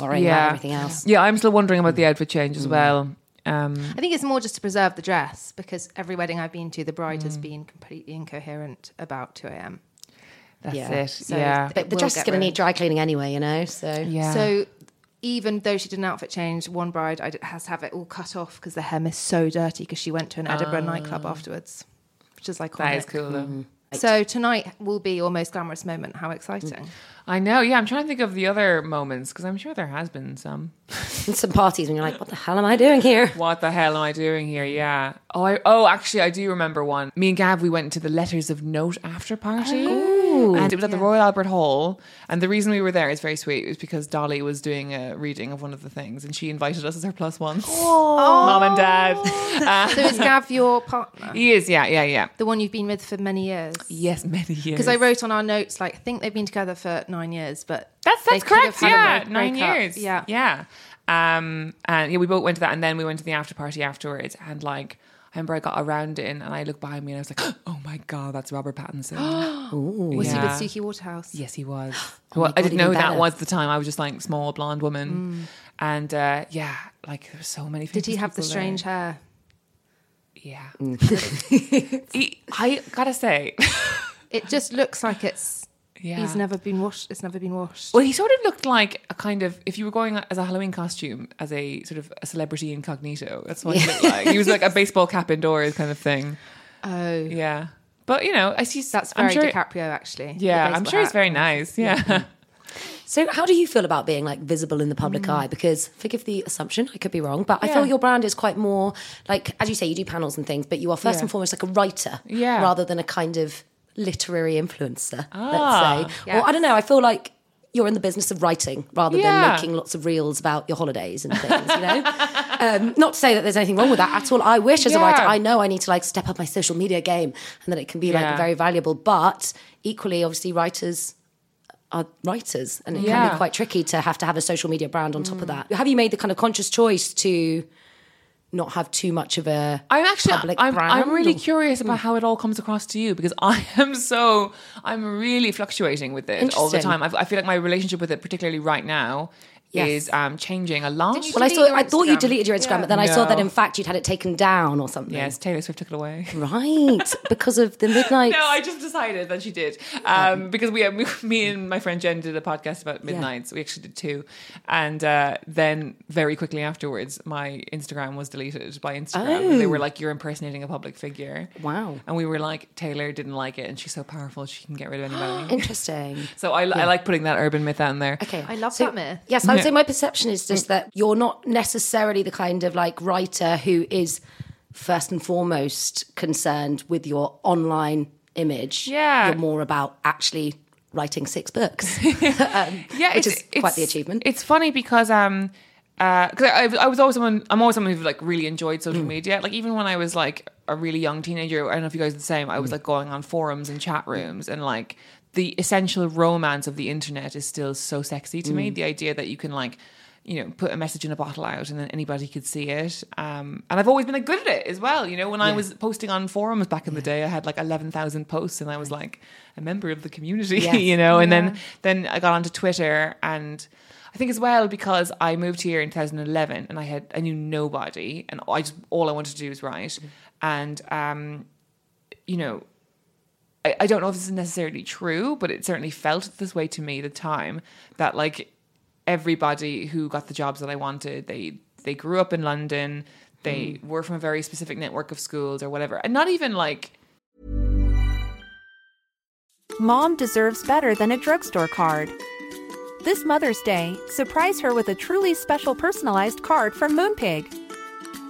worrying Yeah, about everything else. Yeah, I'm still wondering about the outfit change Mm. as well. Um, I think it's more just to preserve the dress because every wedding I've been to, the bride Mm. has been completely incoherent about 2 a.m. that's Yeah. it. So yeah, it But the will dress is going to need dry cleaning anyway, you know. So yeah. So even though she did an outfit change, one bride I did- has to have it all cut off because the hem is so dirty because she went to an Edinburgh nightclub afterwards, which is iconic. Ah. that is cool though. Mm-hmm. So tonight will be your most glamorous moment. How exciting! Mm. I know. Yeah, I'm trying to think of the other moments because I'm sure there has been some. and some parties when you're like, what the hell am I doing here? What the hell am I doing here? Yeah. Oh, I, oh, actually, I do remember one. Me and Gav, we went to the Letters of Note after party, oh. And it was at the Royal Albert Hall. And the reason we were there is very sweet. It was because Dolly was doing a reading of one of the things, and she invited us as her plus ones. Oh. Mom and Dad. So is Gav your partner, He is. Yeah, yeah, yeah. the one you've been with for many years? Yes, many years. Because I wrote on our notes like I think they've been together for nine years, but That's that's correct. Yeah, break- nine breakup. years. Yeah, yeah. Um, and yeah, we both went to that, and then we went to the after party afterwards, and like. I remember I got around it and, and I looked behind me and I was like, "Oh my god, that's Robert Pattinson." Was he with Yeah. Suki Waterhouse? Yes, he was. Oh well, my I didn't know who that was at the time. I was just like small blonde woman, and uh, yeah, like there were so many. Did he have the strange there. hair? Yeah, he, I gotta say, It just looks like it's Yeah. He's never been washed. It's never been washed. Well, he sort of looked like a kind of if you were going as a Halloween costume as a sort of a celebrity incognito. That's what he looked like. He was like a baseball cap indoors kind of thing. oh, Yeah, but you know, I see that's I'm very sure, DiCaprio, actually. Yeah, I'm baseball sure he's hat. very nice. Yeah. So, how do you feel about being like visible in the public Mm. eye? Because, forgive the assumption, I could be wrong, but I feel your brand is quite more like, as you say, you do panels and things, but you are first Yeah. and foremost like a writer, Yeah. rather than a kind of literary influencer. Ah, let's say, or I don't know. I feel like you're in the business of writing rather Yeah. than making lots of reels about your holidays and things. You know, um, not to say that there's anything wrong with that at all. I wish as a writer, I know I need to like step up my social media game and that it can be like Yeah. very valuable. But equally, obviously, writers are writers and it can be quite tricky to have to have a social media brand on top of that. Have you made the kind of conscious choice to not have too much of a I'm actually public I'm, brand? I'm really or- curious about hmm. how it all comes across to you because I am so I'm really fluctuating with it all the time. I, I feel like my relationship with it, particularly right now, Yes. is um, changing a lot. Well, I saw. I thought you deleted your Instagram, but then I saw that in fact you'd had it taken down or something. yes, Taylor Swift took it away. Right, because of the midnight. No, I just decided that she did um, because we, we, me and my friend Jen did a podcast about midnights. We actually did two, and uh, then very quickly afterwards, my Instagram was deleted by Instagram. They were like, "You're impersonating a public figure." Wow. And we were like, Taylor didn't like it, and she's so powerful she can get rid of anybody. Interesting. so I, I like putting that urban myth out in there. Okay, I love so, that myth. Yes, I would say my perception is just that you're not necessarily the kind of like writer who is first and foremost concerned with your online image. Yeah. you're more about actually writing six books. yeah, which it's- is quite the achievement. It's funny because um, because I, I was always someone I'm always someone who like really enjoyed Mm. social media. Like even when I was like a really young teenager, I don't know if you guys are the same. I was Mm. like going on forums and chat rooms and like the essential romance of the internet is still so sexy to me. Mm. The idea that you can like. You know, put a message in a bottle out, and then anybody could see it. Um, and I've always been good at it as well. You know, when I was posting on forums back in the day, I had like eleven thousand posts, and I was like a member of the community. Yes. You know, and then then I got onto Twitter and I think as well because I moved here in 2011 and I had I knew nobody and I just all I wanted to do was write and um you know I, I don't know if this is necessarily true but it certainly felt this way to me at the time that like everybody who got the jobs that I wanted they they grew up in London they hmm. were from a very specific network of schools or whatever and not even like Mom deserves better than a drugstore card. This Mother's Day, surprise her with a truly special personalized card from Moonpig.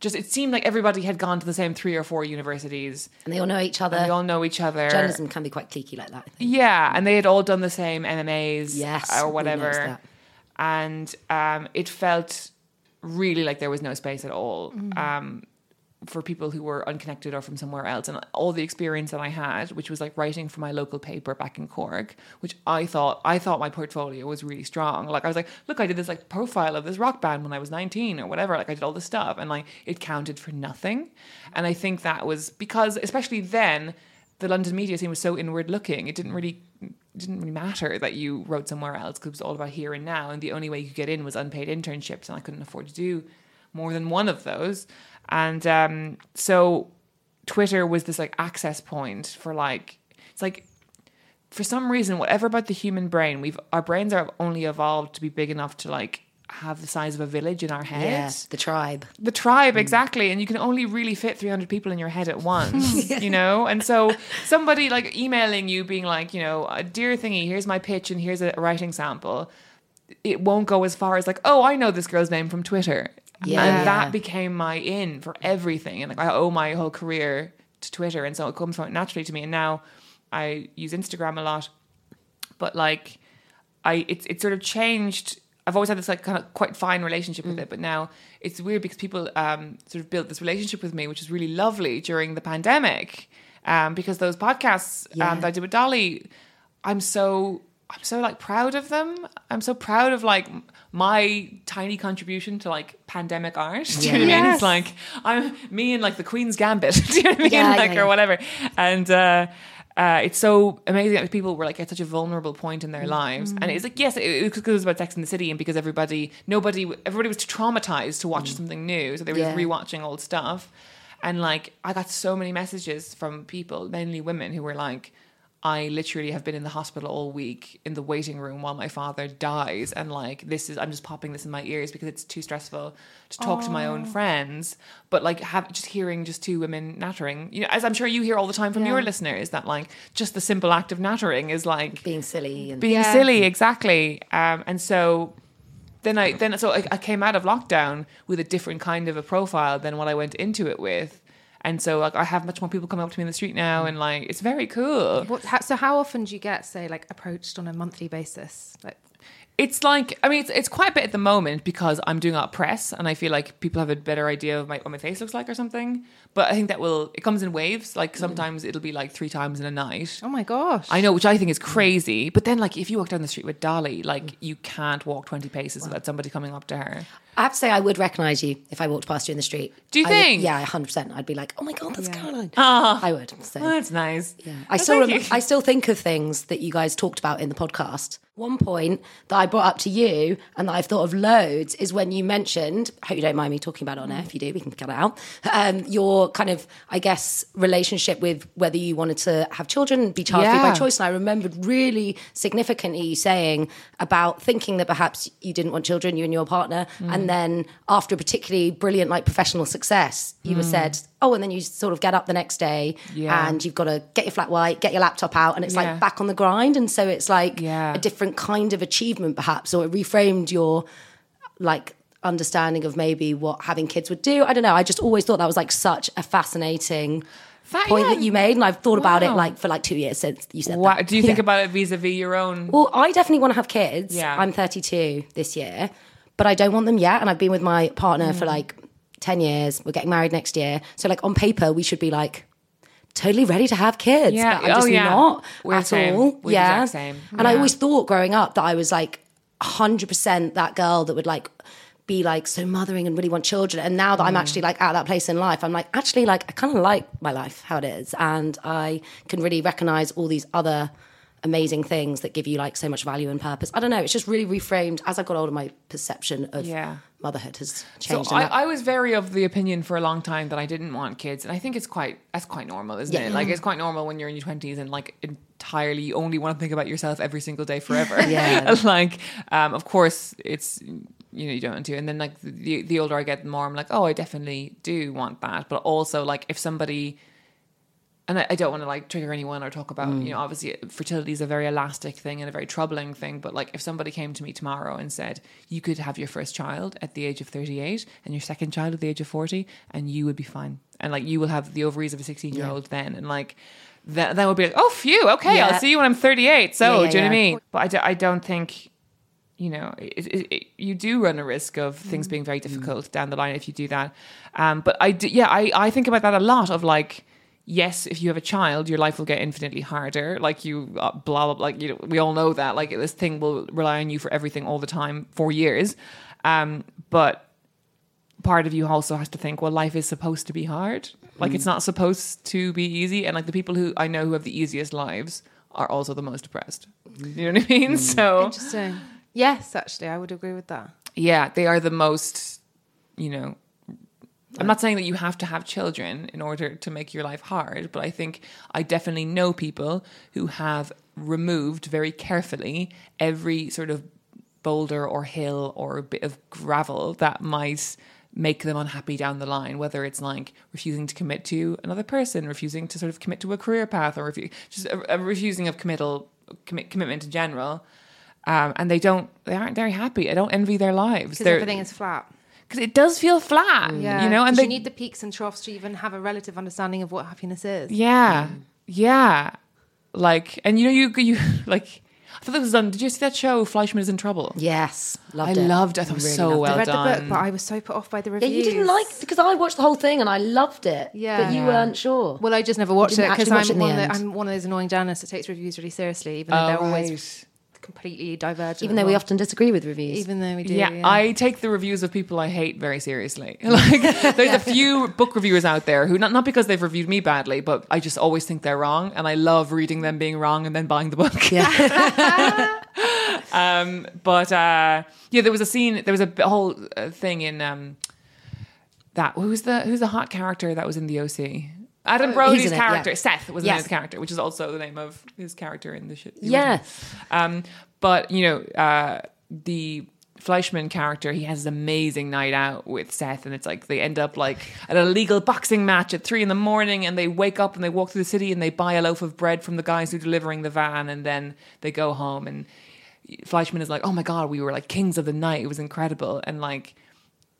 just it seemed like everybody had gone to the same three or four universities and they all know each other. and they all know each other Journalism can be quite cliquey like that. I think. yeah and they had all done the same mmas Yes, or whatever and um, it felt really like there was no space at all Mm-hmm. um, for people who were unconnected or from somewhere else. And all the experience that i had which was like writing for my local paper back in cork which i thought i thought my portfolio was really strong. Like i was like look i did this like profile of this rock band when i was 19 or whatever. Like i did all this stuff. And like it counted for nothing. And i think that was because especially then the london media scene was so inward looking. It didn't really it didn't really matter that you wrote somewhere else because it was all about here and now. And the only way you could get in was unpaid internships. And i couldn't afford to do more than one of those and um, so twitter was this like access point for like it's like for some reason whatever about the human brain we've our brains are only evolved to be big enough to like have the size of a village in our Yeah, heads. the tribe. the tribe exactly. And you can only really fit 300 people in your head at once you know? And so somebody like emailing you being like you know "Uh, dear thingy here's my pitch and here's a writing sample it won't go as far as like oh i know this girl's name from twitter Yeah. and that became my in for everything and like i owe my whole career to twitter and so it comes from naturally to me and now i use instagram a lot but like I it's it's sort of changed. I've always had this like kind of quite fine relationship with it, but now it's weird because people um, sort of built this relationship with me, which is really lovely during the pandemic. Um, because those podcasts Yeah. um, that I did with Dolly, I'm so I'm so like proud of them. I'm so proud of like my tiny contribution to like pandemic art. Do you know what I mean? It's like I'm me and like the Queen's Gambit. Do you know what I mean? Yeah, like yeah, yeah. or whatever. And uh uh, it's so amazing that people were like at such a vulnerable point in their Mm-hmm. lives, and it's like yes, it, it was because it was about Sex in the City, and because everybody, nobody, everybody was traumatized to watch something new, so they were Mm. Yeah. rewatching old stuff, and like I got so many messages from people, mainly women, who were like, I literally have been in the hospital all week in the waiting room while my father dies. And like, this is, I'm just popping this in my ears because it's too stressful to talk to my own friends. But like, have just hearing just two women nattering, you know, as I'm sure you hear all the time from your listeners, that like just the simple act of nattering is like Being silly and being Yeah. silly, exactly. Um, and so then I, then, so I, I came out of lockdown with a different kind of a profile than what I went into it with. And so like I have much more people coming up to me in the street now, and like it's very cool. What, how, so how often do you get, say, like approached on a monthly basis? Like, It's like I mean, it's, it's quite a bit at the moment because I'm doing a lot of press, and I feel like people have a better idea of my, what my face looks like or something. But I think that will it comes in waves. Like mm. sometimes it'll be like three times in a night. oh my gosh. I know, which I think is mm. crazy. But then, like, if you walk down the street with Dolly, like, mm. you can't walk 20 paces without somebody coming up to her. I have to say, I would recognise you if I walked past you in the street. Do you I would- think? yeah, hundred percent. I'd be like, "Oh my god, that's Caroline." I would. So. Oh, that's nice. Yeah. I Oh, still rem- I still think of things that you guys talked about in the podcast. One point that I brought up to you and that I've thought of loads is when you mentioned, I hope you don't mind me talking about it on air. If you do, we can cut it out. Um, your kind of, I guess, relationship with whether you wanted to have children, be child free Yeah. by choice. And I remembered really significantly you saying about thinking that perhaps you didn't want children, you and your partner, Mm. and then after a particularly brilliant like professional success, you were said, oh, and then you sort of get up the next day Mm. Yeah. and you've got to get your flat white, get your laptop out, and it's Yeah. like back on the grind. And so it's like Yeah. a different kind of achievement, perhaps, or it reframed your like understanding of maybe what having kids would do. I don't know. I just always thought that was like such a fascinating Fa- point yeah. that you made, and I've thought about it like for like two years since you said Wow. that. Do you think Yeah. about it vis a vis your own? Well, I definitely want to have kids. Yeah. I'm 32 this year, but I don't want them yet. And I've been with my partner Mm. for like 10 years. We're getting married next year. So, like, on paper, we should be like totally ready to have kids. Yeah. But I'm just Oh, yeah. not We're at same. all. We're the yeah. same. And I always thought growing up that I was like 100% that girl that would like, be like so mothering and really want children. And now that Mm. I'm actually like at that place in life, I'm like, actually, like, I kind of like my life, how it is. And I can really recognize all these other amazing things that give you like so much value and purpose. I don't know. It's just really reframed as I got older. My perception of Yeah. motherhood has So changed. that. I, I was very of the opinion for a long time that I didn't want kids, and I think it's quite that's quite normal, isn't Yeah. it? Like it's quite normal when you're in your twenties and like entirely you only want to think about yourself every single day forever. Yeah. like um, of course it's you know you don't want to, and then like the the older I get, the more I'm like, oh, I definitely do want that, but also like if somebody and I, I don't want to like trigger anyone or talk about you know mm. obviously uh, fertility is a very elastic thing and a very troubling thing but like if somebody came to me tomorrow and said you could have your first child at the age of 38 and your second child at the age of 40 and you would be fine and like you will have the ovaries of a 16 year old then and like that that would be like oh phew okay Yeah. I'll see you when I'm 38 so Yeah, do you know what I mean but I, do, I don't think you know, it, it, it, you do run a risk of things mm. being very mm. difficult down the line if you do that. Um, but I, do, yeah, I, I think about that a lot. Of like, yes, if you have a child, your life will get infinitely harder. Like you, uh, blah blah. Like you know, we all know that. Like this thing will rely on you for everything all the time for years. Um, but part of you also has to think, well, life is supposed to be hard. Like it's not supposed to be easy. And like the people who I know who have the easiest lives are also the most depressed. You know what I mean? So Interesting. Yes, actually, I would agree with that. yeah, they are the most, you know. I'm not saying that you have to have children in order to make your life hard, but I think I definitely know people who have removed very carefully every sort of boulder or hill or bit of gravel that might make them unhappy down the line, whether it's like refusing to commit to another person, refusing to sort of commit to a career path, or refu- just a, a refusing of committal commit, commitment in general. Um, and they don't, they aren't very happy. I don't envy their lives. Because everything is flat. Because it does feel flat, Yeah. you know, and they you need the peaks and troughs to even have a relative understanding of what happiness is. yeah, mm. yeah, like, and you know, you you like, I thought that was done. Did you see that show, Fleishman is in Trouble? yes, loved I it. loved it. I thought it was so loved well I read done. the book, but I was so put off by the reviews. Yeah, you didn't like because I watched the whole thing and I loved it. Yeah. but you Yeah. weren't sure. Well, I just never watched it because watch I'm one, of. I'm one of those annoying journalists that takes reviews really seriously, even though Oh, they're always right. Completely divergent. Even though we often disagree with reviews. even though we do, Yeah, I take the reviews of people I hate very seriously. Like, there's a few book reviewers out there who not not because they've reviewed me badly, but I just always think they're wrong, and I love reading them being wrong and then buying the book. Yeah. um, but uh, yeah, there was a scene. There was a whole uh, thing in um, that. Who's the who's the hot character that was in the OC? Adam Brody's in it, yeah. character, Seth, was the name of the character, which is also the name of his character in the shit. Yeah. Um, but you know, uh, the Fleishman character, he has this amazing night out with Seth, and it's like they end up like at a legal boxing match at three in the morning, and they wake up and they walk through the city and they buy a loaf of bread from the guys who are delivering the van, and then they go home and Fleishman is like, "Oh my god, we were like kings of the night. It was incredible." And like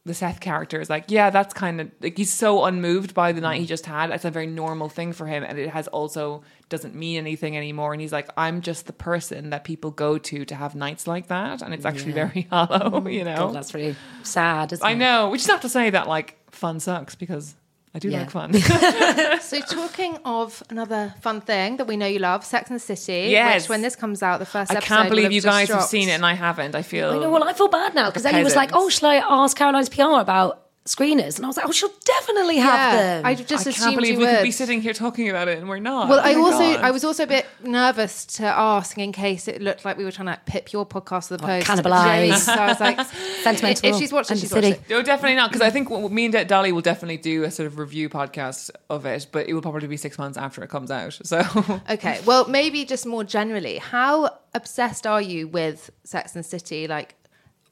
the Seth character is like, "Yeah, that's kind of like he's so unmoved by the night he mm. just had. It's a very normal thing for him, and it has also doesn't mean anything anymore." And he's like, "I'm just the person that people go to to have nights like that, and it's actually very hollow, you know." God, that's really sad. Isn't I it? know, which is not to say that like fun sucks because I do Yeah. like fun. So talking of another fun thing that we know you love, Sex and the City. Yes. Which when this comes out, the first I episode. I can't believe you just guys have seen it and I haven't. I feel I know, well, I feel bad now because Ellie was like, "Oh, shall I ask Caroline's PR about screeners?" And I was like, "Oh, she'll definitely have Yeah, them." I just I assumed can't believe you we would. could be sitting here talking about it and we're not. Well, Oh I my also God. I was also a bit nervous to ask in case it looked like we were trying to pip your podcast to the post, cannibalise. So I was like, Sentimental If she's watching, she's the watched city. it. Oh, no, definitely not. Because I think what, me and Dolly will definitely do a sort of review podcast of it, but it will probably be six months after it comes out. So Okay, well, maybe just more generally, how obsessed are you with Sex and the City? Like,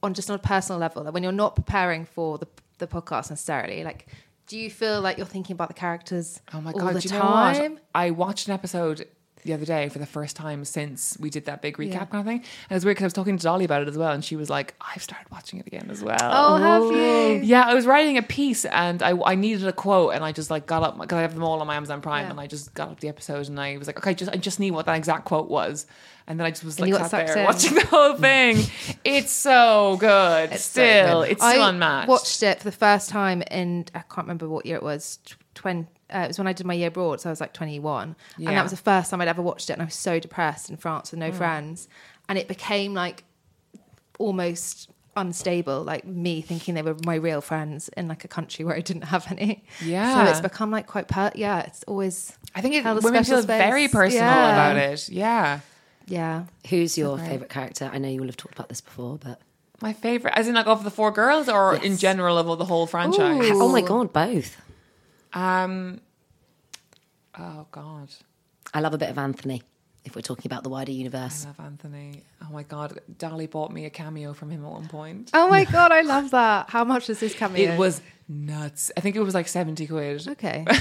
on just on a personal level, like when you're not preparing for the the podcast necessarily, like. Do you feel like you're thinking about the characters Oh my all god! the do you know time? what? I watched an episode the other day for the first time since we did that big recap Yeah. kind of thing, and it's weird because I was talking to Dolly about it as well, and she was like, "I've started watching it again as well." Oh, have you? Yeah, I was writing a piece and I, I needed a quote and I just like got up because I have them all on my Amazon Prime Yeah. and I just got up the episode and I was like, okay, just I just need what that exact quote was, and then I just was And like sat there in. watching the whole thing. it's so good. It's so Still, good. it's so I unmatched. watched it for the first time in I can't remember what year it was. Twenty. Uh, it was when I did my year abroad, so I was like 21, and that was the first time I'd ever watched it, and I was so depressed in France with no friends, and it became like almost unstable, like me thinking they were my real friends in like a country where I didn't have any. Yeah. so it's become like quite per- yeah. It's always I think it, women special feel very personal Yeah. about it. Yeah. yeah. Who's your favorite character? I know you will have talked about this before, but My favorite, as in like of the four girls, or in general of all the whole franchise. Ooh. oh my god, both. Um. Oh God, I love a bit of Anthony. If we're talking about the wider universe, I love Anthony. Oh my God, Dolly bought me a cameo from him at one point. Oh my god, I love that. How much is this coming? It was nuts. I think it was like seventy quid. okay.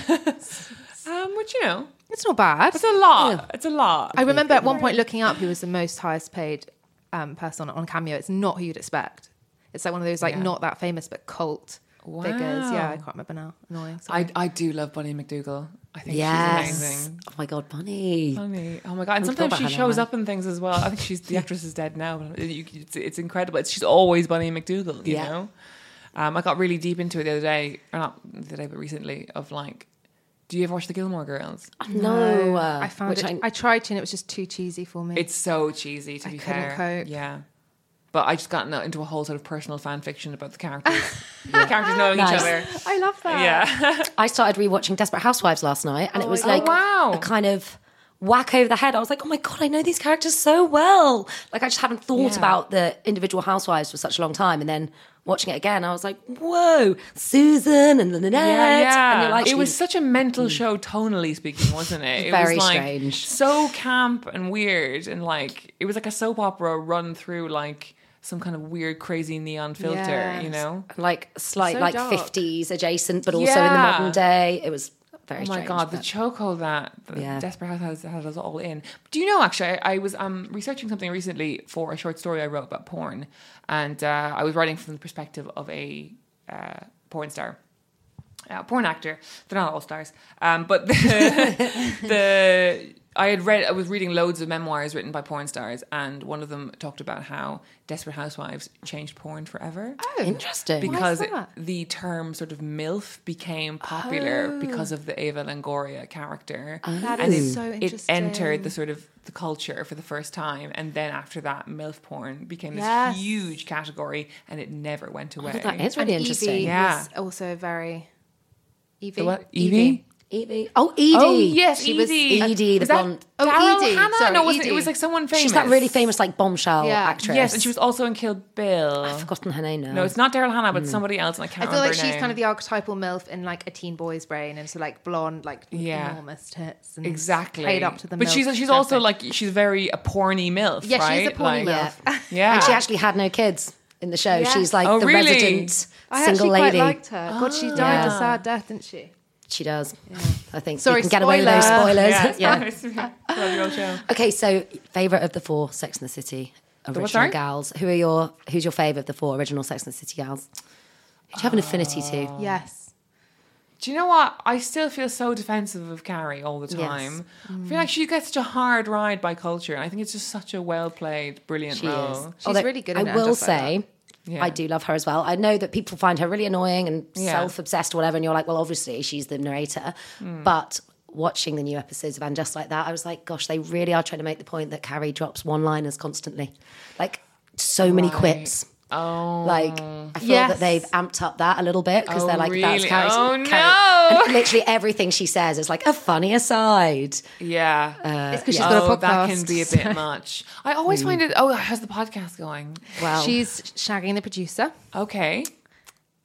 Um, which you know, It's not bad. it's a lot. It's a lot. I remember at one point looking up who was the most highest paid um, person on, on Cameo. It's not who you'd expect. It's like one of those like Yeah. not that famous but cult figures. Yeah, Wow. I can't remember now. Annoying. sorry. I I do love Bonnie MacDougal. I think yes. she's amazing. Oh my god, Bonnie. Bonnie. Oh my god! And I sometimes she shows up in things as well. I think she's the actress is dead now. But it's, it's incredible. It's, she's always Bonnie MacDougal. You Yeah. know. Um, I got really deep into it the other day, or not the other day, but recently. Of like, do you ever watch the Gilmore Girls? No, uh, I found which it. I, tried to, and it was just too cheesy for me. It's so cheesy. To I be couldn't fair, cope. yeah. But I just got in- into a whole sort of personal fan fiction about the characters, the characters knowing Nice. each other. I love that. Yeah, I started rewatching Desperate Housewives last night, and it was oh, like Oh, wow. a kind of whack over the head. I was like, oh my god, I know these characters so well. Like I just hadn't thought Yeah. about the individual housewives for such a long time, and then watching it again, I was like, whoa, Susan and Lynette. Yeah, yeah. like, it was mm, such a mental mm. show, tonally speaking, wasn't it? It Very was like strange. so camp and weird, and like it was like a soap opera run through like some kind of weird, crazy neon filter. Yes. You know? like slight So like dark. fifties adjacent, but also in the modern day. It was very Oh my strange. god, the but- chokehold that the Yeah. Desperate Housewives has us all in. Do you know? Actually, I, I was um, researching something recently for a short story I wrote about porn, and uh, I was writing from the perspective of a uh, porn star. Uh, porn actor. They're not all stars, um, but the, the I had read, I was reading loads of memoirs written by porn stars, and one of them talked about how Desperate Housewives changed porn forever. Oh, Interesting. because Why is that? it- the term sort of MILF became popular Oh. because of the Eva Longoria character. That and is it, so it entered the sort of the culture for the first time. And then after that, MILF porn became this Yes. huge category and it never went oh, away. Oh, that is really and interesting. Evie Yeah. was also very. Evie. The what? Evie? Evie. Oh, Edie. Oh, yes, she was Edie. Edie, uh, the Was that blonde. Oh, Daryl Edie. Hannah? Sorry, no, it wasn't, it Edie. was like someone famous. She's that really famous, like bombshell Yeah. actress. Yes, and she was also in Kill Bill. I've forgotten her name now. No, it's not Daryl Hannah, but mm. somebody else, and I can't I feel remember like her she's name. kind of the archetypal MILF in like a teen boy's brain, and so like blonde, like Yeah. enormous tits, and Exactly. played up to the. But she's she's also like she's very a porny milf. Yeah, right? she's a porny Like- MILF. Yeah. And she actually had no kids in the show. Yeah. She's like Oh, the really? resident I single actually lady. quite liked her. God, she died a sad death, didn't she? She does. I think Sorry, you can get away with those spoilers. Yeah, Yeah. it's fine. It's a real show. Okay, so favorite of the four Sex and the City original what, gals. Who are your Who's your favorite of the four original Sex and the City gals? Who do you have an affinity to? Oh. Yes. Do you know what? I still feel so defensive of Carrie all the Yes. time. I feel mm. like she gets such a hard ride by culture. and I think it's just such a well played, brilliant She role. is. She's really good in I it, will just like say, Yeah. I do love her as well. I know that people find her really annoying and Yeah. self obsessed or whatever, and you're like, well, obviously she's the narrator. Hmm. But watching the new episodes of And Just Like That, I was like, gosh, they really are trying to make the point that Carrie drops one liners constantly. Like, so many quips. Oh. Like, I feel Yes. that they've amped up that a little bit because Oh, they're like, that's really? Carrie's. Oh, Carrie. no. And literally everything she says is like a funny aside. Yeah. Uh, it's because she's got a oh, podcast. that can be a bit much. I always find it. Oh, how's the podcast going? Wow. She's shagging the producer, Okay.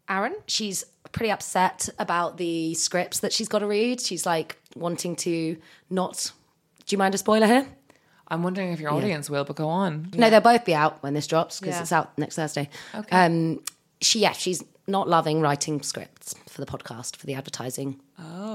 Aaron. she's pretty upset about the scripts that she's got to read. She's like wanting to not. Do you mind a spoiler here? I'm wondering if your audience will, but go on. No, they'll both be out when this drops because Yeah. it's out next Thursday. Okay. Um, she yeah, she's not loving writing scripts for the podcast for the advertising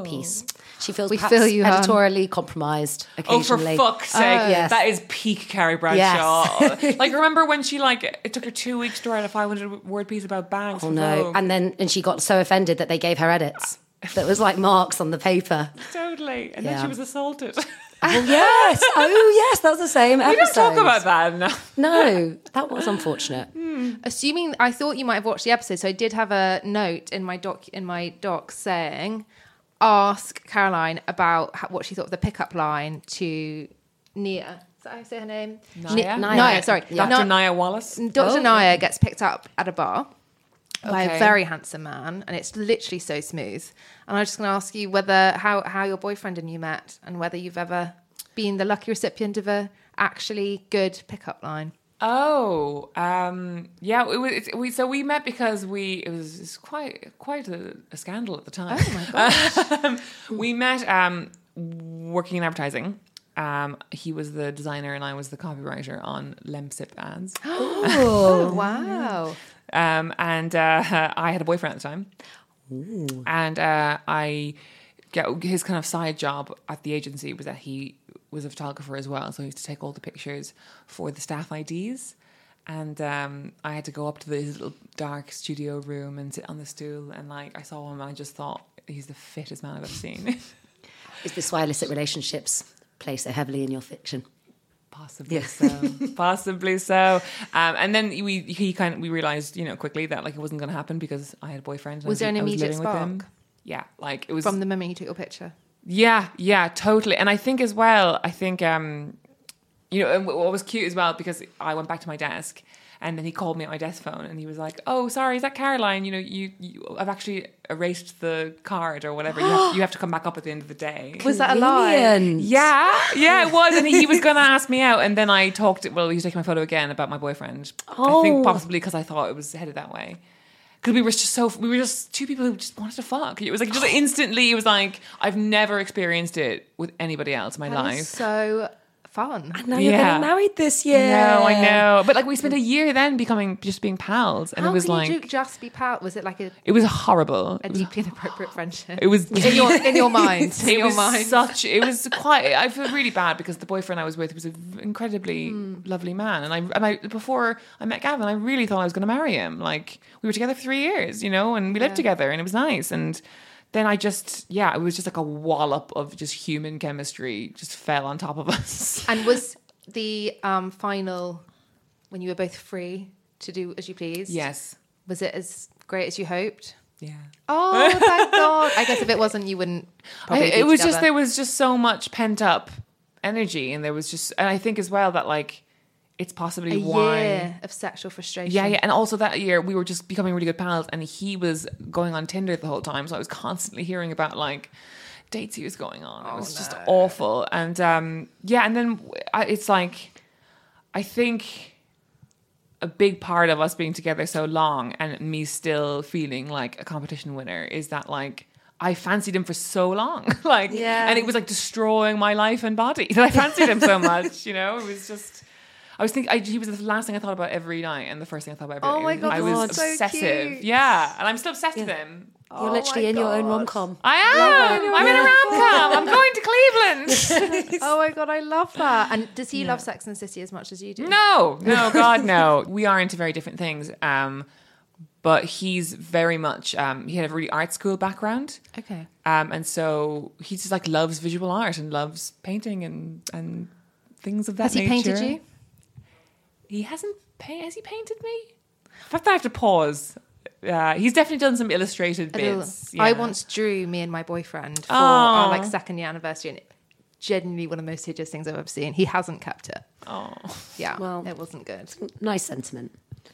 piece. She feels We perhaps feel you, hon. editorially compromised Oh, for occasionally. fuck's sake! yes. That is peak Carrie Bradshaw. like, remember when she like it took her two weeks to write a 500 word piece about bags? Oh no! And then and she got so offended that they gave her edits that was like marks on the paper. totally. And then Yeah. she was assaulted. Oh yes! Oh yes! That was the same we episode. don't talk about that enough. No, that was unfortunate. Assuming I thought you might have watched the episode, so I did have a note in my doc in my doc saying, "Ask Caroline about how, what she thought of the pickup line to Nia." Is that how I say her name? Naya? Ni- Naya. Naya, sorry, Dr. Na- Nia Wallace. Dr. Oh. Naya gets picked up at a bar by Okay. a very handsome man, and it's literally so smooth. And I'm just going to ask you whether how how your boyfriend and you met, and whether you've ever been the lucky recipient of a actually good pickup line. Oh, um, yeah. It was, it's, we so we met because we it was, it was quite quite a, a scandal at the time. Oh my gosh. we met um, working in advertising. Um, he was the designer and I was the copywriter on Lemsip ads. Oh wow! Um, and uh, I had a boyfriend at the time. And uh, I get his kind of side job at the agency was that he was a photographer as well, so he used to take all the pictures for the staff IDs. And um, I had to go up to this little dark studio room and sit on the stool, and like I saw him, and I just thought he's the fittest man I've ever seen. Is this why illicit relationships play so heavily in your fiction? Possibly so. Possibly so. Um, and then we he kind of we realized you know quickly that like it wasn't going to happen because I had a boyfriend. and Was there an was immediate with him. spark? Yeah, like it was From the moment you took your picture. Yeah, yeah, totally. And I think as well, I think um, you know, and what was cute as well because I went back to my desk and then he called me at my desk phone and he was like, "Oh, sorry, is that Caroline? You know, you, you I've actually erased the card or whatever. You have, you have to come back up at the end of the day." Was that a lie? Yeah, yeah, it was, and he was going to ask me out, and then I talked. Well, he was taking my photo again about my boyfriend. I Oh. think possibly because I thought it was headed that way. Because we were just so we were just two people who just wanted to fuck. It was like just instantly. It was like I've never experienced it with anybody else in my That life. is so fun. Now you're getting married this year. No, I know, but like we spent a year then becoming just being pals, and How it was like you just be pal? Was it like a, it was horrible. a deeply inappropriate friendship? It was in your in your mind. In it your was mind. such it was quite i feel really bad because the boyfriend i was with was an incredibly hmm. lovely man and i and i before i met gavin i really thought i was going to marry him like we were together for three years you know and we lived together and it was nice and then I just yeah, it was just like a wallop of just human chemistry just fell on top of us. And was the um, final when you were both free to do as you please? yes. Was it as great as you hoped? Yeah. Oh, thank God! I guess if it wasn't, you wouldn't. I, it was just there was just so much pent up energy and there was just and I think as well that like it's possibly a why year of sexual frustration. Yeah, yeah, and also that year we were just becoming really good pals, and he was going on Tinder the whole time, so I was constantly hearing about like dates he was going on. It was just awful, and um, yeah, and then I, it's like I think a big part of us being together so long and me still feeling like a competition winner is that like. I fancied him for so long, like, Yeah. and it was like destroying my life and body that I fancied him so much. You know, it was just. I was thinking I, he was the last thing I thought about every night, and the first thing I thought about every Oh night. my God, I was that's so obsessive. cute. Yeah, and I'm still obsessed with him. You're literally my in your own rom com. I am. I'm in a rom com. I'm going to Cleveland. Oh my god, I love that. And does he love Sex and the City as much as you do? no, no, God, no. We are into very different things. Um, but he's very much. Um, he had a really art school background. Okay. Um, and so he just like loves visual art and loves painting and and things of that Has he nature. painted you? He hasn't painted. Has he painted me? In fact, I have to pause. Uh, he's definitely done some illustrated A little- bits. I yeah. once drew me and my boyfriend for our Aw. like second year anniversary, and it, genuinely one of the most hideous things I've ever seen. He hasn't kept it. Oh, Yeah, Well- it wasn't good. Nice sentiment.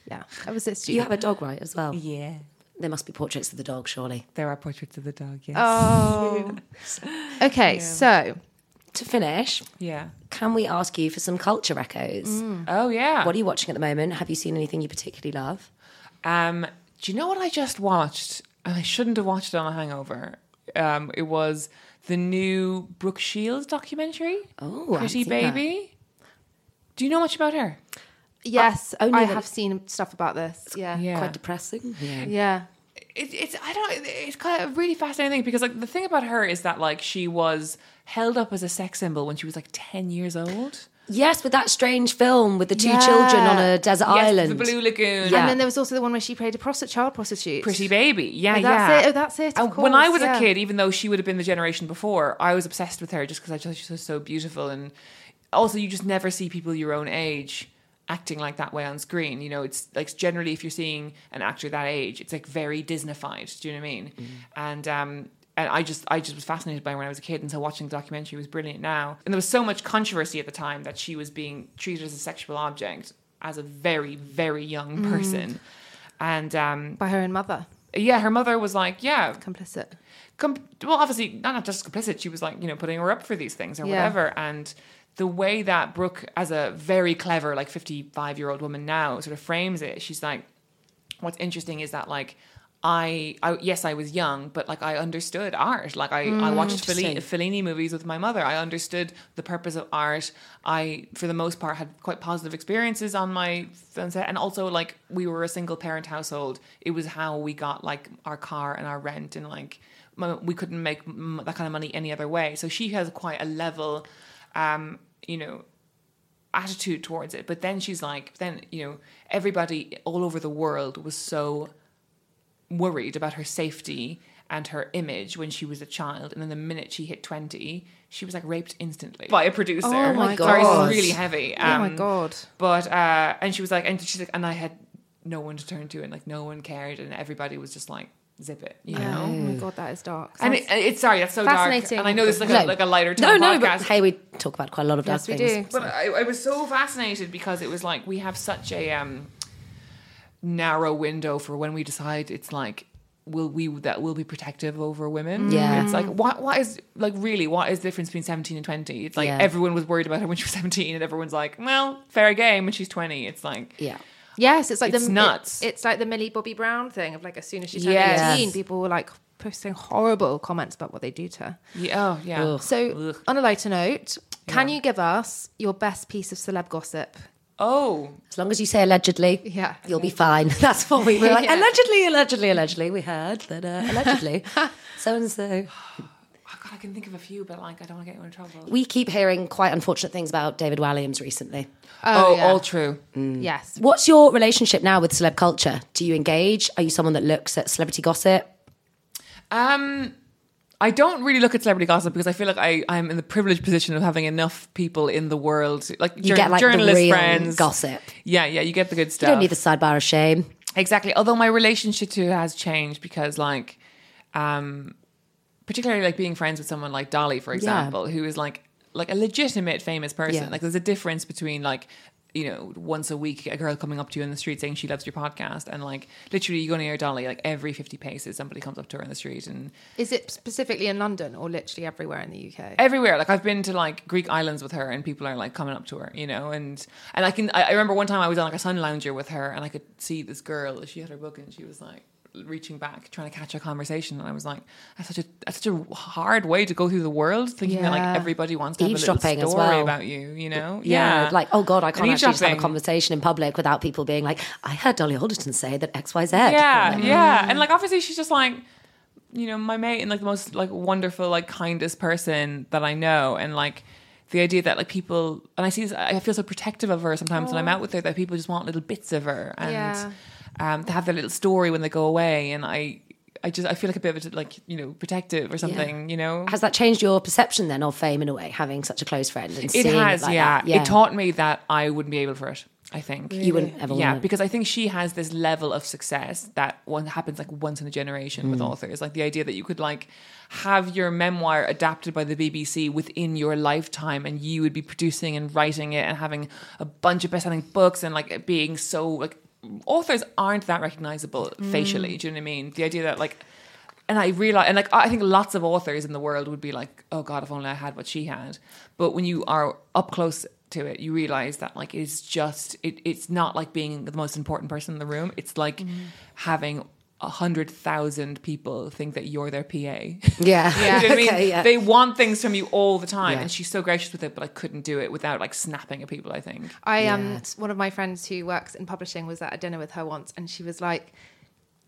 Yeah, I was it. You Stupid. have a dog, right, as well? yeah. There must be portraits of the dog, surely. There are portraits of the dog. Yes. Oh. okay, so To finish, yeah. Can we ask you for some culture echoes? Oh yeah. What are you watching at the moment? Have you seen anything you particularly love? Um, do you know what I just watched? And I shouldn't have watched it on a hangover. Um, it was the new Brooke Shields documentary. Oh, Pretty seen that. Baby. Do you know much about her? yes, only I the- have seen stuff about this. Yeah, Yeah. Quite depressing. Yeah. yeah. It, it's I don't it's kind of a really fascinating thing because like the thing about her is that like she was held up as a sex symbol when she was like ten years old. Yes, with that strange film with the two Yeah. children on a desert Yes, island. the Blue Lagoon. Yeah. And then there was also the one where she played a prostitute, child prostitute. Pretty baby, yeah, Oh, that's yeah. it. Oh, that's it, of And when I was yeah. a kid, even though she would have been the generation before, I was obsessed with her just because I thought she was so beautiful. And also, you just never see people your own age acting like that way on screen. You know, it's like generally if you're seeing an actor that age, it's like very Disneyfied. Do you know what I mean? And um, and I just I just was fascinated by her when I was a kid, and so watching the documentary was brilliant. Now, and there was so much controversy at the time that she was being treated as a sexual object as a very very young person. And um, by her own mother, yeah, her mother was like, yeah, complicit. com- well, obviously not, not just complicit. She was like, you know, putting her up for these things or Yeah. whatever. And the way that Brooke, as a very clever, like fifty-five year old woman now, sort of frames it, she's like, what's interesting is that like. I, I yes, I was young, but like I understood art. Like I, I mm, watched Fellini, Fellini movies with my mother. I understood the purpose of art. I, for the most part, had quite positive experiences on my film set, and also like we were a single parent household. It was how we got like our car and our rent, and like we couldn't make that kind of money any other way. So she has quite a level, um, you know, attitude towards it. But then she's like, then you know, everybody all over the world was so worried about her safety and her image when she was a child, and then the minute she hit twenty, she was like raped instantly by a producer. Oh my Sorry, God. it's really heavy. oh my Um, god. But uh, and she was like, and she's like, and I had no one to turn to, and like no one cared, and everybody was just like, zip it, you know. Oh my god, that is dark. And it, it's sorry, that's so dark. Fascinating. And I know this is like, No. a, like a lighter No, tone no, podcast. but hey, we talk about quite a lot of yes, dark we things. do. But I, I was so fascinated because it was like we have such a um, narrow window for when we decide it's like will we that will be protective over women. Yeah. it's like what what is like really what is the difference between seventeen and twenty? It's like Yeah. everyone was worried about her when she was seventeen, and everyone's like, well, fair game when she's twenty. It's like Yeah. Yes, it's like It's the nuts. it- it's like the Millie Bobby Brown thing of like as soon as she turned Yes. eighteen, people were like posting horrible comments about what they do to her. yeah, oh yeah. Ugh. So, Ugh. on a lighter note, can Yeah. you give us your best piece of celeb gossip? Oh, As long as you say allegedly, Yeah. you'll be fine. That's what we were like. Yeah. Allegedly, allegedly, allegedly. We heard that uh, allegedly, so and so. Oh God, I can think of a few, but like I don't want to get you in trouble. We keep hearing quite unfortunate things about David Walliams recently. Oh, yeah. all true. Yes. What's your relationship now with celeb culture? Do you engage? Are you someone that looks at celebrity gossip? Um, I don't really look at celebrity gossip because I feel like I, I'm in the privileged position of having enough people in the world, like You jour- get like the journalist real friends. gossip. Yeah, yeah, you get the good You stuff. don't need the sidebar of shame. Exactly. Although my relationship to it has changed because, like, um, particularly like being friends with someone like Dolly, for example, who is like like a legitimate famous person. Yeah. Like, there's a difference between like you know once a week a girl coming up to you in the street saying she loves your podcast and like literally you go near Dolly like every 50 paces somebody comes up to her in the street and Is it specifically in London or literally everywhere in the UK? everywhere. Like I've been to like Greek islands with her, and people are like coming up to her, you know. And and I can I, I remember one time I was on like a sun lounger with her, and I could see this girl. She had her book, and she was like reaching back, trying to catch a conversation. And I was like, that's such a that's such a hard way to go through the world, thinking that like everybody wants to have a little as story well. about you, you know. Yeah, like oh god, I can't And actually just have a conversation in public without people being like, I heard Dolly Alderton say that X Y Z. Yeah, mm. yeah. And like obviously she's just like you know, my mate and like the most like wonderful, like kindest person that I know. And like the idea that like people and I see this I feel so protective of her sometimes when I'm out with her that people just want little bits of her and Yeah. Um to have their little story when they go away and I I just I feel like a bit of a, like, you know, protective or something, you know. Has that changed your perception then of fame in a way, having such a close friend and It has, it like yeah. that? It taught me that I wouldn't be able for it. I think You wouldn't ever yeah, because I think she has this level of success that one happens like once in a generation Mm. with authors. Like the idea that you could like have your memoir adapted by the BBC within your lifetime, and you would be producing and writing it and having a bunch of best-selling books and like being so like authors aren't that recognizable Mm. facially. Do you know what I mean? The idea that like and I realize, and like I think lots of authors in the world would be like, "Oh God, if only I had what she had." But when you are up close to it, you realize that like it's just it, it's not like being the most important person in the room. It's like Mm-hmm. having hundred thousand people think that you're their PA. Yeah, Do you know what I mean? yeah. They want things from you all the time, Yeah. and she's so gracious with it. But I couldn't do it without like snapping at people. I think. I um Yeah. one of my friends who works in publishing was at a dinner with her once, and she was like,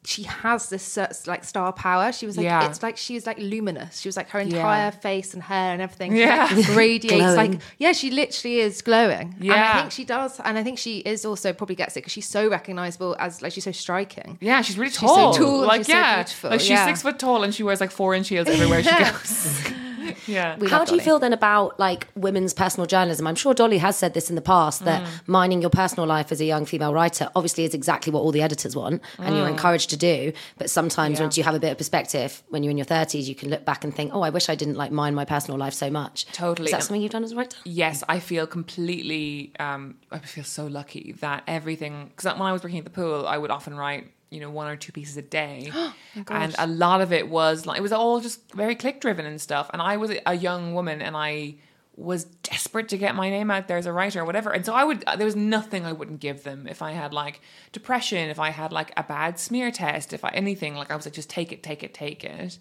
she has this like star power. She was like, Yeah. it's like she was like luminous. She was like her Yeah. entire face and hair and everything. Yeah. like, radiates like yeah, she literally is glowing. and I think she does, and I think she is also probably gets it because she's so recognizable as like she's so striking. Yeah, she's really She's so tall. tall and like she's so yeah, beautiful, like she's yeah. six foot tall and she wears like four inch heels everywhere she goes. yeah. We How love do you feel then about like women's personal journalism? I'm sure Dolly has said this in the past that Mm. mining your personal life as a young female writer obviously is exactly what all the editors want and you're encouraged to do. But sometimes Mm. Yeah. once you have a bit of perspective, when you're in your 30s, you can look back and think, oh, I wish I didn't like mine my personal life so much. Totally. Is that something you've done as a writer? Yes, I feel completely. Um, I feel so lucky that everything. Because when I was working at the pool, I would often write, you know, one or two pieces a day, oh and a lot of it was like it was all just very click driven and stuff. And I was a young woman, and I was desperate to get my name out there as a writer or whatever. And so I would. Uh, there was nothing I wouldn't give them if I had like depression, if I had like a bad smear test, if I anything. Like I was like, just take it, take it, take it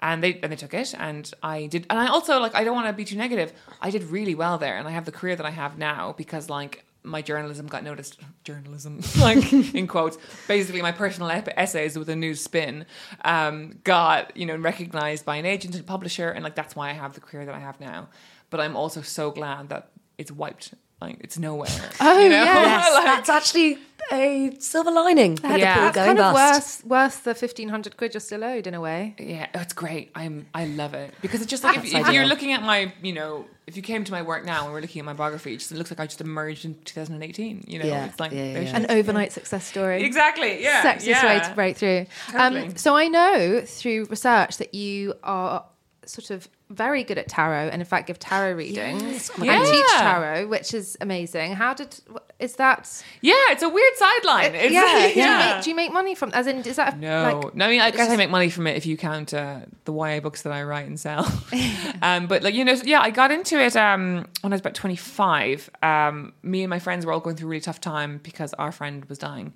and they and they took it and I did and I also like I don't want to be too negative I did really well there and I have the career that I have now because like my journalism got noticed journalism like in quotes. Basically my personal ep- essays with a new spin um, got you know recognized by an agent and publisher and like that's why I have the career that I have now. But I'm also so glad that it's wiped like it's nowhere Oh, you know? Yes, Like- that's actually a silver lining. Had Yeah. the pool That's going kind of bust. worth worth the fifteen hundred quid you're still owed in a way. Yeah, it's great. I'm I love it because it's just like if, if you're looking at my, you know, if you came to my work now and we're looking at my biography, it just looks like I just emerged in 2018. You know, Yeah, it's like yeah, yeah, yeah. An overnight success story. exactly, yeah, sexiest yeah. way to break through. Totally. Um, so I know through research that you are sort of very good at tarot, and in fact give tarot readings Yes. Oh and my teach tarot, which is amazing. How did is that? Yeah, it's a weird sideline. It's, yeah, Do, you yeah. make, do you make money from? As in, is that No, Like, no. I mean, I guess I make money from it if you count uh, the YA books that I write and sell. um, but like you know, yeah, I got into it um, when I was about twenty five. Um, me and my friends were all going through a really tough time because our friend was dying,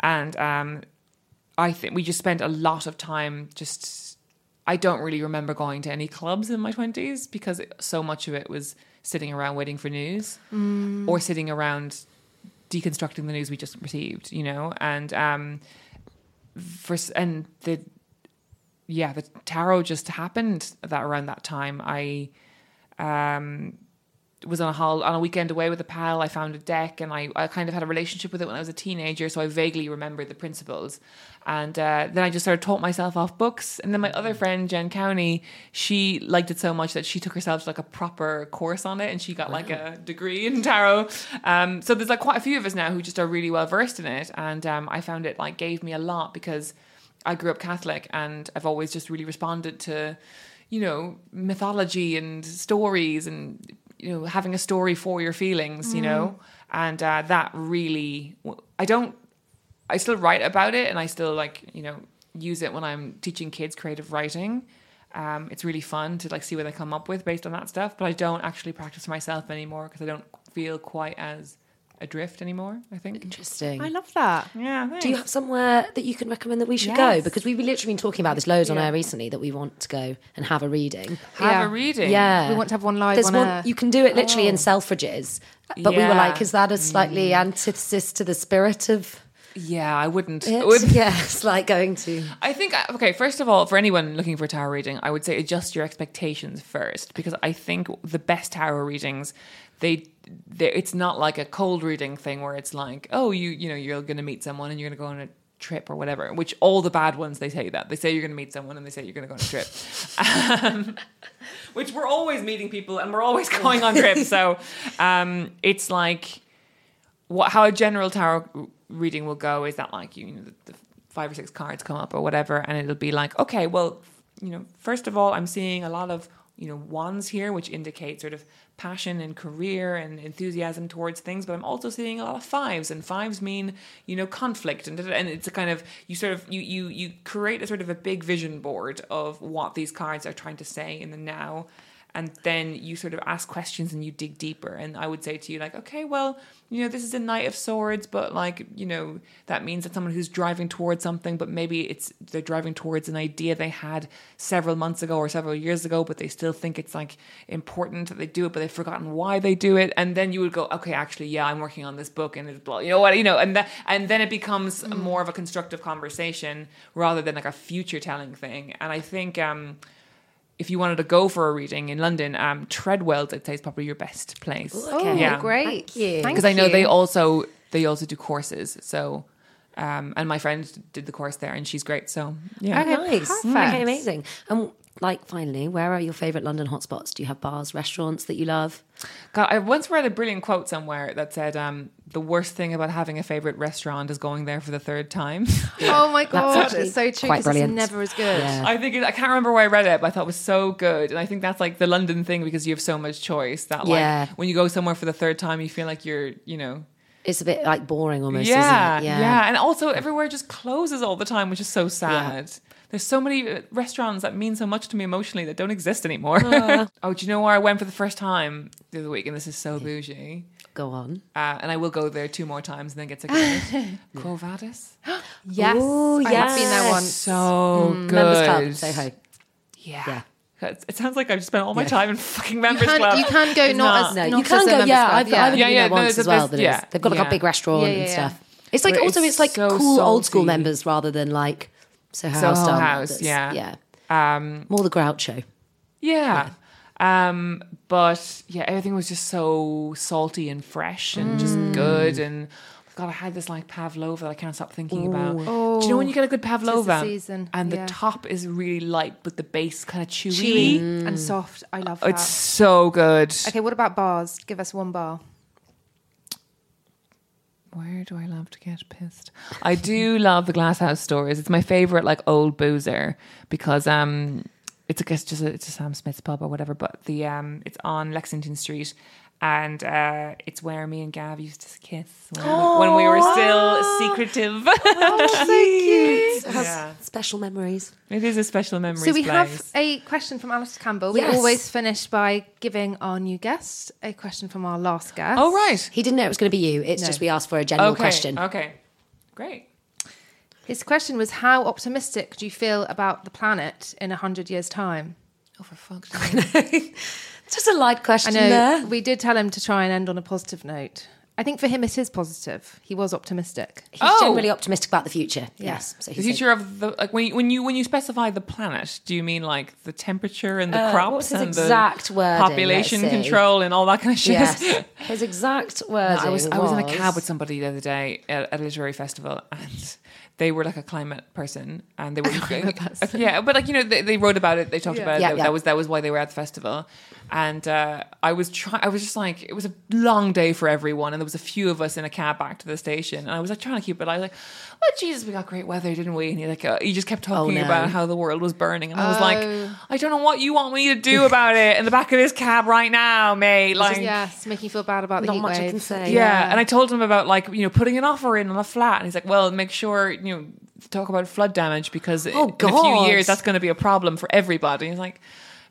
and um, I think we just spent a lot of time just. I don't really remember going to any clubs in my twenties because it, so much of it was sitting around waiting for news or sitting around deconstructing the news we just received. You know, and um, for and the yeah the tarot just happened that around that time i um was on a hol- on a weekend away with a pal. I found a deck, and I, I kind of had a relationship with it when I was a teenager, so I vaguely remember the principles. And uh, then I just sort of taught myself off books. And then my other friend Jen Cowney, she liked it so much that she took herself to like a proper course on it, and she got like a degree in tarot. Um, so there's like quite a few of us now who just are really well versed in it, and um, I found it like gave me a lot because I grew up Catholic, and I've always just really responded to you know mythology and stories and you know having a story for your feelings you know? And uh, that really i don't i still write about it and i still like you know use it when i'm teaching kids creative writing. Um, it's really fun to like see what they come up with based on that stuff but i don't actually practice myself anymore because i don't feel quite as adrift anymore i think Interesting. I love that. yeah thanks. Do you have somewhere that you can recommend that we should go? Because we've literally been talking about this loads on air recently that we want to go and have a reading. have Yeah. a reading Yeah. We want to have one live There's on one, air. you can do it literally in Selfridges. But we were like, is that a slightly antithesis to the spirit of yeah i wouldn't it? I would- Yeah, it's like going to. I think uh, okay. First of all, for anyone looking for a tarot reading, I would say adjust your expectations first because I think the best tarot readings, they, they it's not like a cold reading thing where it's like, oh, you you know you're going to meet someone and you're going to go on a trip or whatever. Which all the bad ones they say that they say you're going to meet someone and they say you're going to go on a trip. um, which we're always meeting people and we're always going on trips. So um, it's like what how a general tarot reading will go is that like you, you know the, the five or six cards come up or whatever and it'll be like okay well you know first of all i'm seeing a lot of you know wands here which indicate sort of passion and career and enthusiasm towards things but i'm also seeing a lot of fives and fives mean you know conflict and and it's a kind of you sort of you you you create a sort of a big vision board of what these cards are trying to say in the now and then you sort of ask questions and you dig deeper. And i would say to you like okay well you know this is a knight of swords but like you know that means that someone who's driving towards something but maybe it's they're driving towards an idea they had several months ago or several years ago but they still think it's like important that they do it but they've forgotten why they do it. And then you would go okay actually yeah i'm working on this book and it's blah you know what you know and that and then it becomes more of a constructive conversation rather than like a future telling thing. And i think um if you wanted to go for a reading in London, um, Treadwell's I'd say is probably your best place. Oh, yeah, great. Thank you. Because I know you. they also they also do courses. So, um, and my friend did the course there, and she's great. So yeah, Okay, nice. perfect. Okay, amazing. And like, finally, where are your favourite London hotspots? Do you have bars, restaurants that you love? God, I once read a brilliant quote somewhere that said, um, "The worst thing about having a favorite restaurant is going there for the third time." Oh my god, actually it's so true. quite 'cause brilliant. It's never as good. Yeah. I think it, I can't remember where I read it, but I thought it was so good, and I think that's like the London thing because you have so much choice that like Yeah. when you go somewhere for the third time, you feel like you're you know It's a bit like boring almost, yeah, isn't it? yeah, and also everywhere just closes all the time, which is so sad. There's so many uh, restaurants that mean so much to me emotionally that don't exist anymore. oh, do you know where I went for the first time the other week? And this is so bougie. Go on. Uh, and I will go there two more times and then get sick of it. Quo Vadis. Yes, Ooh, I have been there once. So good. Members Club, Soho. Yeah. Yeah. It it sounds like I've spent all my Yeah. time in fucking You members can, club. you can go It's not, as No, not you can as go. members Yeah, club, I've, yeah. I've Yeah, been yeah, there no, once it's as well. bit- yeah, it's, they've got like yeah. a big restaurant Yeah, and yeah, yeah. stuff. It's like But also it's it's like so cool old school members rather than like Soho Soho House. style House, yeah. yeah. Um, More the Groucho. Yeah. Um, but yeah, everything was just so salty and fresh and just good. And God, I had this like pavlova that I can't stop thinking about. Do you know when you get a good pavlova season, and yeah. the top is really light, but the base kind of chewy? chewy and soft. I love that. It's so good. Okay, what about bars? Give us one bar. Where do I love to get pissed? I do love the Glasshouse Stores. It's my favorite, like old boozer, because um, it's I guess just a, it's a Sam Smith's pub or whatever. But the um, it's on Lexington Street, and uh, it's where me and Gav used to kiss when, when we were still secretive. so cute. It has Yeah. special memories. it is a special memory. So we have a question from Alastair Campbell. We always finish by giving our new guest a question from our last guest. Oh right. He didn't know it was going to be you. It's No. just we asked for a general Okay. question. Okay. Great. His question was, "How optimistic do you feel about the planet in a hundred years' time?" Oh for fuck's sake. It's just a light I question know there. we did tell him to try and end on a positive note. I think for him it is positive. He was optimistic. He's Oh. generally optimistic about the future. Yes. So The he's future of the like when you, when you when you specify the planet, do you mean like the temperature and the Uh, crops what was and exact the wording? population control and all that kind of shit? Yes. His exact wording I was I was in a cab with somebody the other day at, at a literary festival, and they were like a climate person, and they were yeah, but like you know they, they wrote about it, they talked about it. Yeah, that, yeah. that was that was why they were at the festival, and uh, I was trying. I was just like it was a long day for everyone, and there was a few of us in a cab back to the station, and I was like trying to keep it. I was like, "Oh Jesus, we got great weather, didn't we?" And he like uh, he just kept talking no. about how the world was burning, and I was like, Oh. "I don't know what you want me to do about it in the back of this cab right now, mate." Like, yes, making you feel bad about the Not heat much I can say. yeah. and I told him about like you know putting an offer in on a flat, and he's like, "Well, make sure you know talk about flood damage because Oh, in a few years that's going to be a problem for everybody." He's like,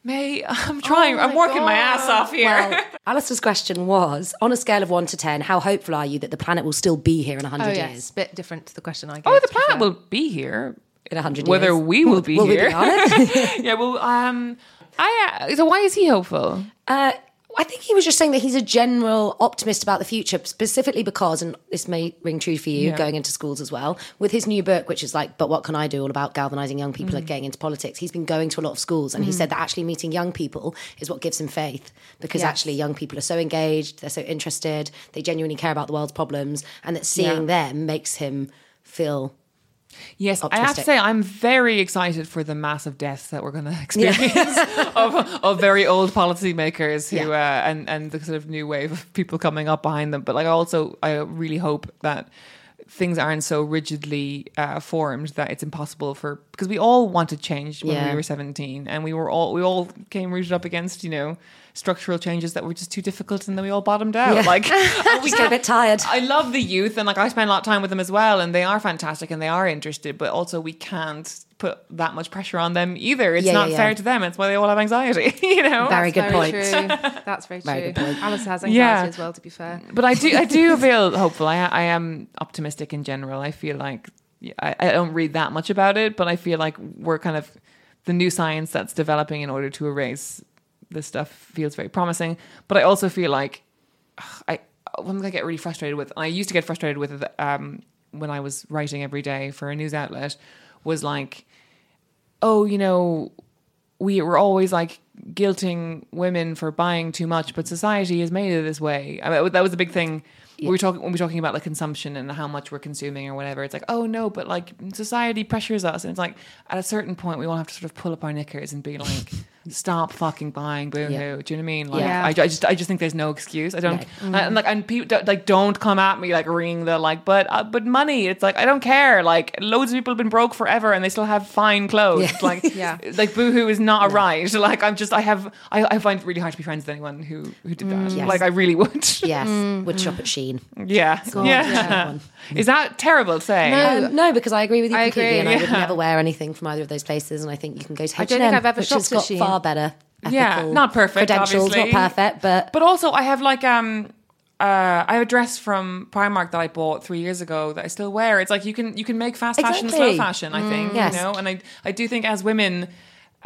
"May, I'm trying, Oh I'm working my ass off here." Well, Alastair's question was on a scale of one to 10, how hopeful are you that the planet will still be here in 100 Oh yes, years? bit different to the question I gave. oh, the planet will be here. In 100 years. Whether we will be will here. we be yeah, well, um, I uh, so why is he hopeful? Uh, I think he was just saying that he's a general optimist about the future, specifically because, and this may ring true for you Yeah. going into schools as well, with his new book, which is like, But What Can I Do? All about galvanizing young people Mm. and getting into politics. He's been going to a lot of schools and he said that actually meeting young people is what gives him faith because Yes. actually young people are so engaged, they're so interested, they genuinely care about the world's problems, and that seeing them makes him feel. Yes, I have to say I'm very excited for the massive deaths that we're going to experience of, of very old policymakers who uh, and and the sort of new wave of people coming up behind them. But like I also I really hope that things aren't so rigidly uh, formed that it's impossible for because we all wanted change when Yeah. we were 17 and we were all we all came rooted up against you know structural changes that were just too difficult and then we all bottomed out Yeah. like oh, we get a bit tired. I love the youth and like I spend a lot of time with them as well and they are fantastic and they are interested, but also we can't put that much pressure on them either. It's Yeah, not yeah, yeah. fair to them. It's why they all have anxiety, you know? Very good Very point. true. That's very true. Very good point. Alice has anxiety Yeah. as well. To be fair, But I do I do feel hopeful. I I am optimistic in general. I feel like I, I don't read that much about it, but I feel like we're kind of the new science that's developing in order to erase this stuff feels very promising. But I also feel like ugh, I one thing I get really frustrated with, and I used to get frustrated with um, when I was writing every day for a news outlet, was like, oh, you know, we were always like guilting women for buying too much, but society has made it this way. I mean, that was a big thing. We were talking when we were talking about like consumption and how much we're consuming or whatever. It's like, oh no, but like society pressures us, and it's like at a certain point we all have to sort of pull up our knickers and be like, stop fucking buying boohoo. Yeah. Do you know what I mean? Like, Yeah. I, I just I just think there's no excuse. I don't and like and people don't, like don't come at me like ringing the like, but uh, but money. It's like I don't care. Like loads of people have been broke forever and they still have fine clothes. Yeah. Like Yeah. like boohoo is not a right. Like I'm just I have I, I find it really hard to be friends with anyone who who did that. Yes. Like I really would. Yes, would shop at Shein. yeah. yeah. yeah. Is that terrible to say? Um, no, because I agree with you I completely, agree, and I would never wear anything from either of those places. And I think you can go to H&M, I don't think I've ever which shopped has at got Shein. Far better. Yeah, not perfect, credentials, obviously. not perfect, but But also, I have like um, uh, I have a dress from Primark that I bought three years ago that I still wear. It's like you can you can make fast fashion slow fashion. I think yes. you know, and I I do think as women.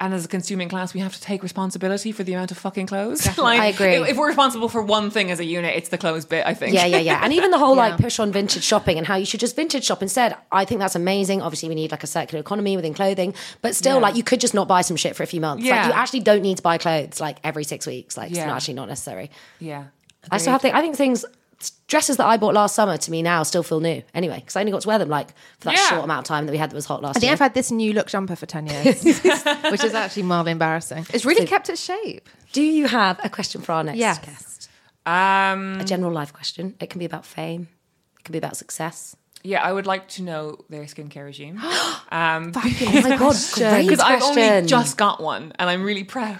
And as a consuming class, we have to take responsibility for the amount of fucking clothes. like, I agree. If, if we're responsible for one thing as a unit, it's the clothes bit. I think. yeah, yeah, yeah. And even the whole like push on vintage shopping and how you should just vintage shop instead. I think that's amazing. Obviously, we need like a circular economy within clothing, but still, Yeah. like you could just not buy some shit for a few months. Like Yeah. you actually don't need to buy clothes like every six weeks. Like it's not actually not necessary. yeah. I still have think I think things dresses that I bought last summer to me now still feel new anyway because I only got to wear them like for that Yeah. short amount of time that we had that was hot last I think year. I've had this new look jumper for ten years, which is actually mildly embarrassing. It's really kept its shape. Do you have a question for our next Yes. guest? Um, A general life question. It can be about fame. It can be about success. yeah, I would like to know their skincare regime. Um, Oh my god, great because I've only just got one and I'm really proud.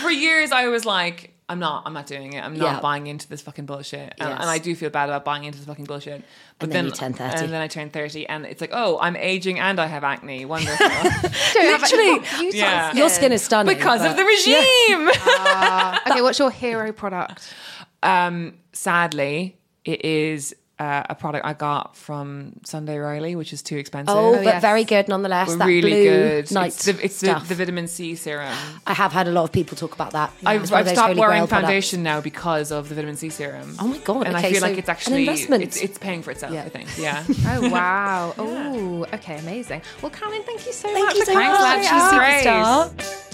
for years I was like, I'm not, I'm not doing it. I'm not Yeah. buying into this fucking bullshit. And, Yes. and I do feel bad about buying into this fucking bullshit. But And then you turn 30. And then I turn 30 and it's like, oh, I'm aging and I have acne. Wonderful. Literally, Yeah. your skin is stunning because of the regime. Okay, what's your hero product? um, sadly, it is uh, a product I got from Sunday Riley, which is too expensive. Oh, but yes. very good nonetheless. But that really blue good. night it's the, it's the, stuff. the vitamin C serum. I have had a lot of people talk about that. I've, It's I've stopped wearing Grail products. foundation now because of the vitamin C serum. Oh my God, And okay, I feel so like it's an actually investment. it's, it's paying for itself. Yeah. I think. Yeah. Oh wow! Oh, okay, amazing. Well, Caroline, thank you so Thank much you for so coming much. on. She's you superstar.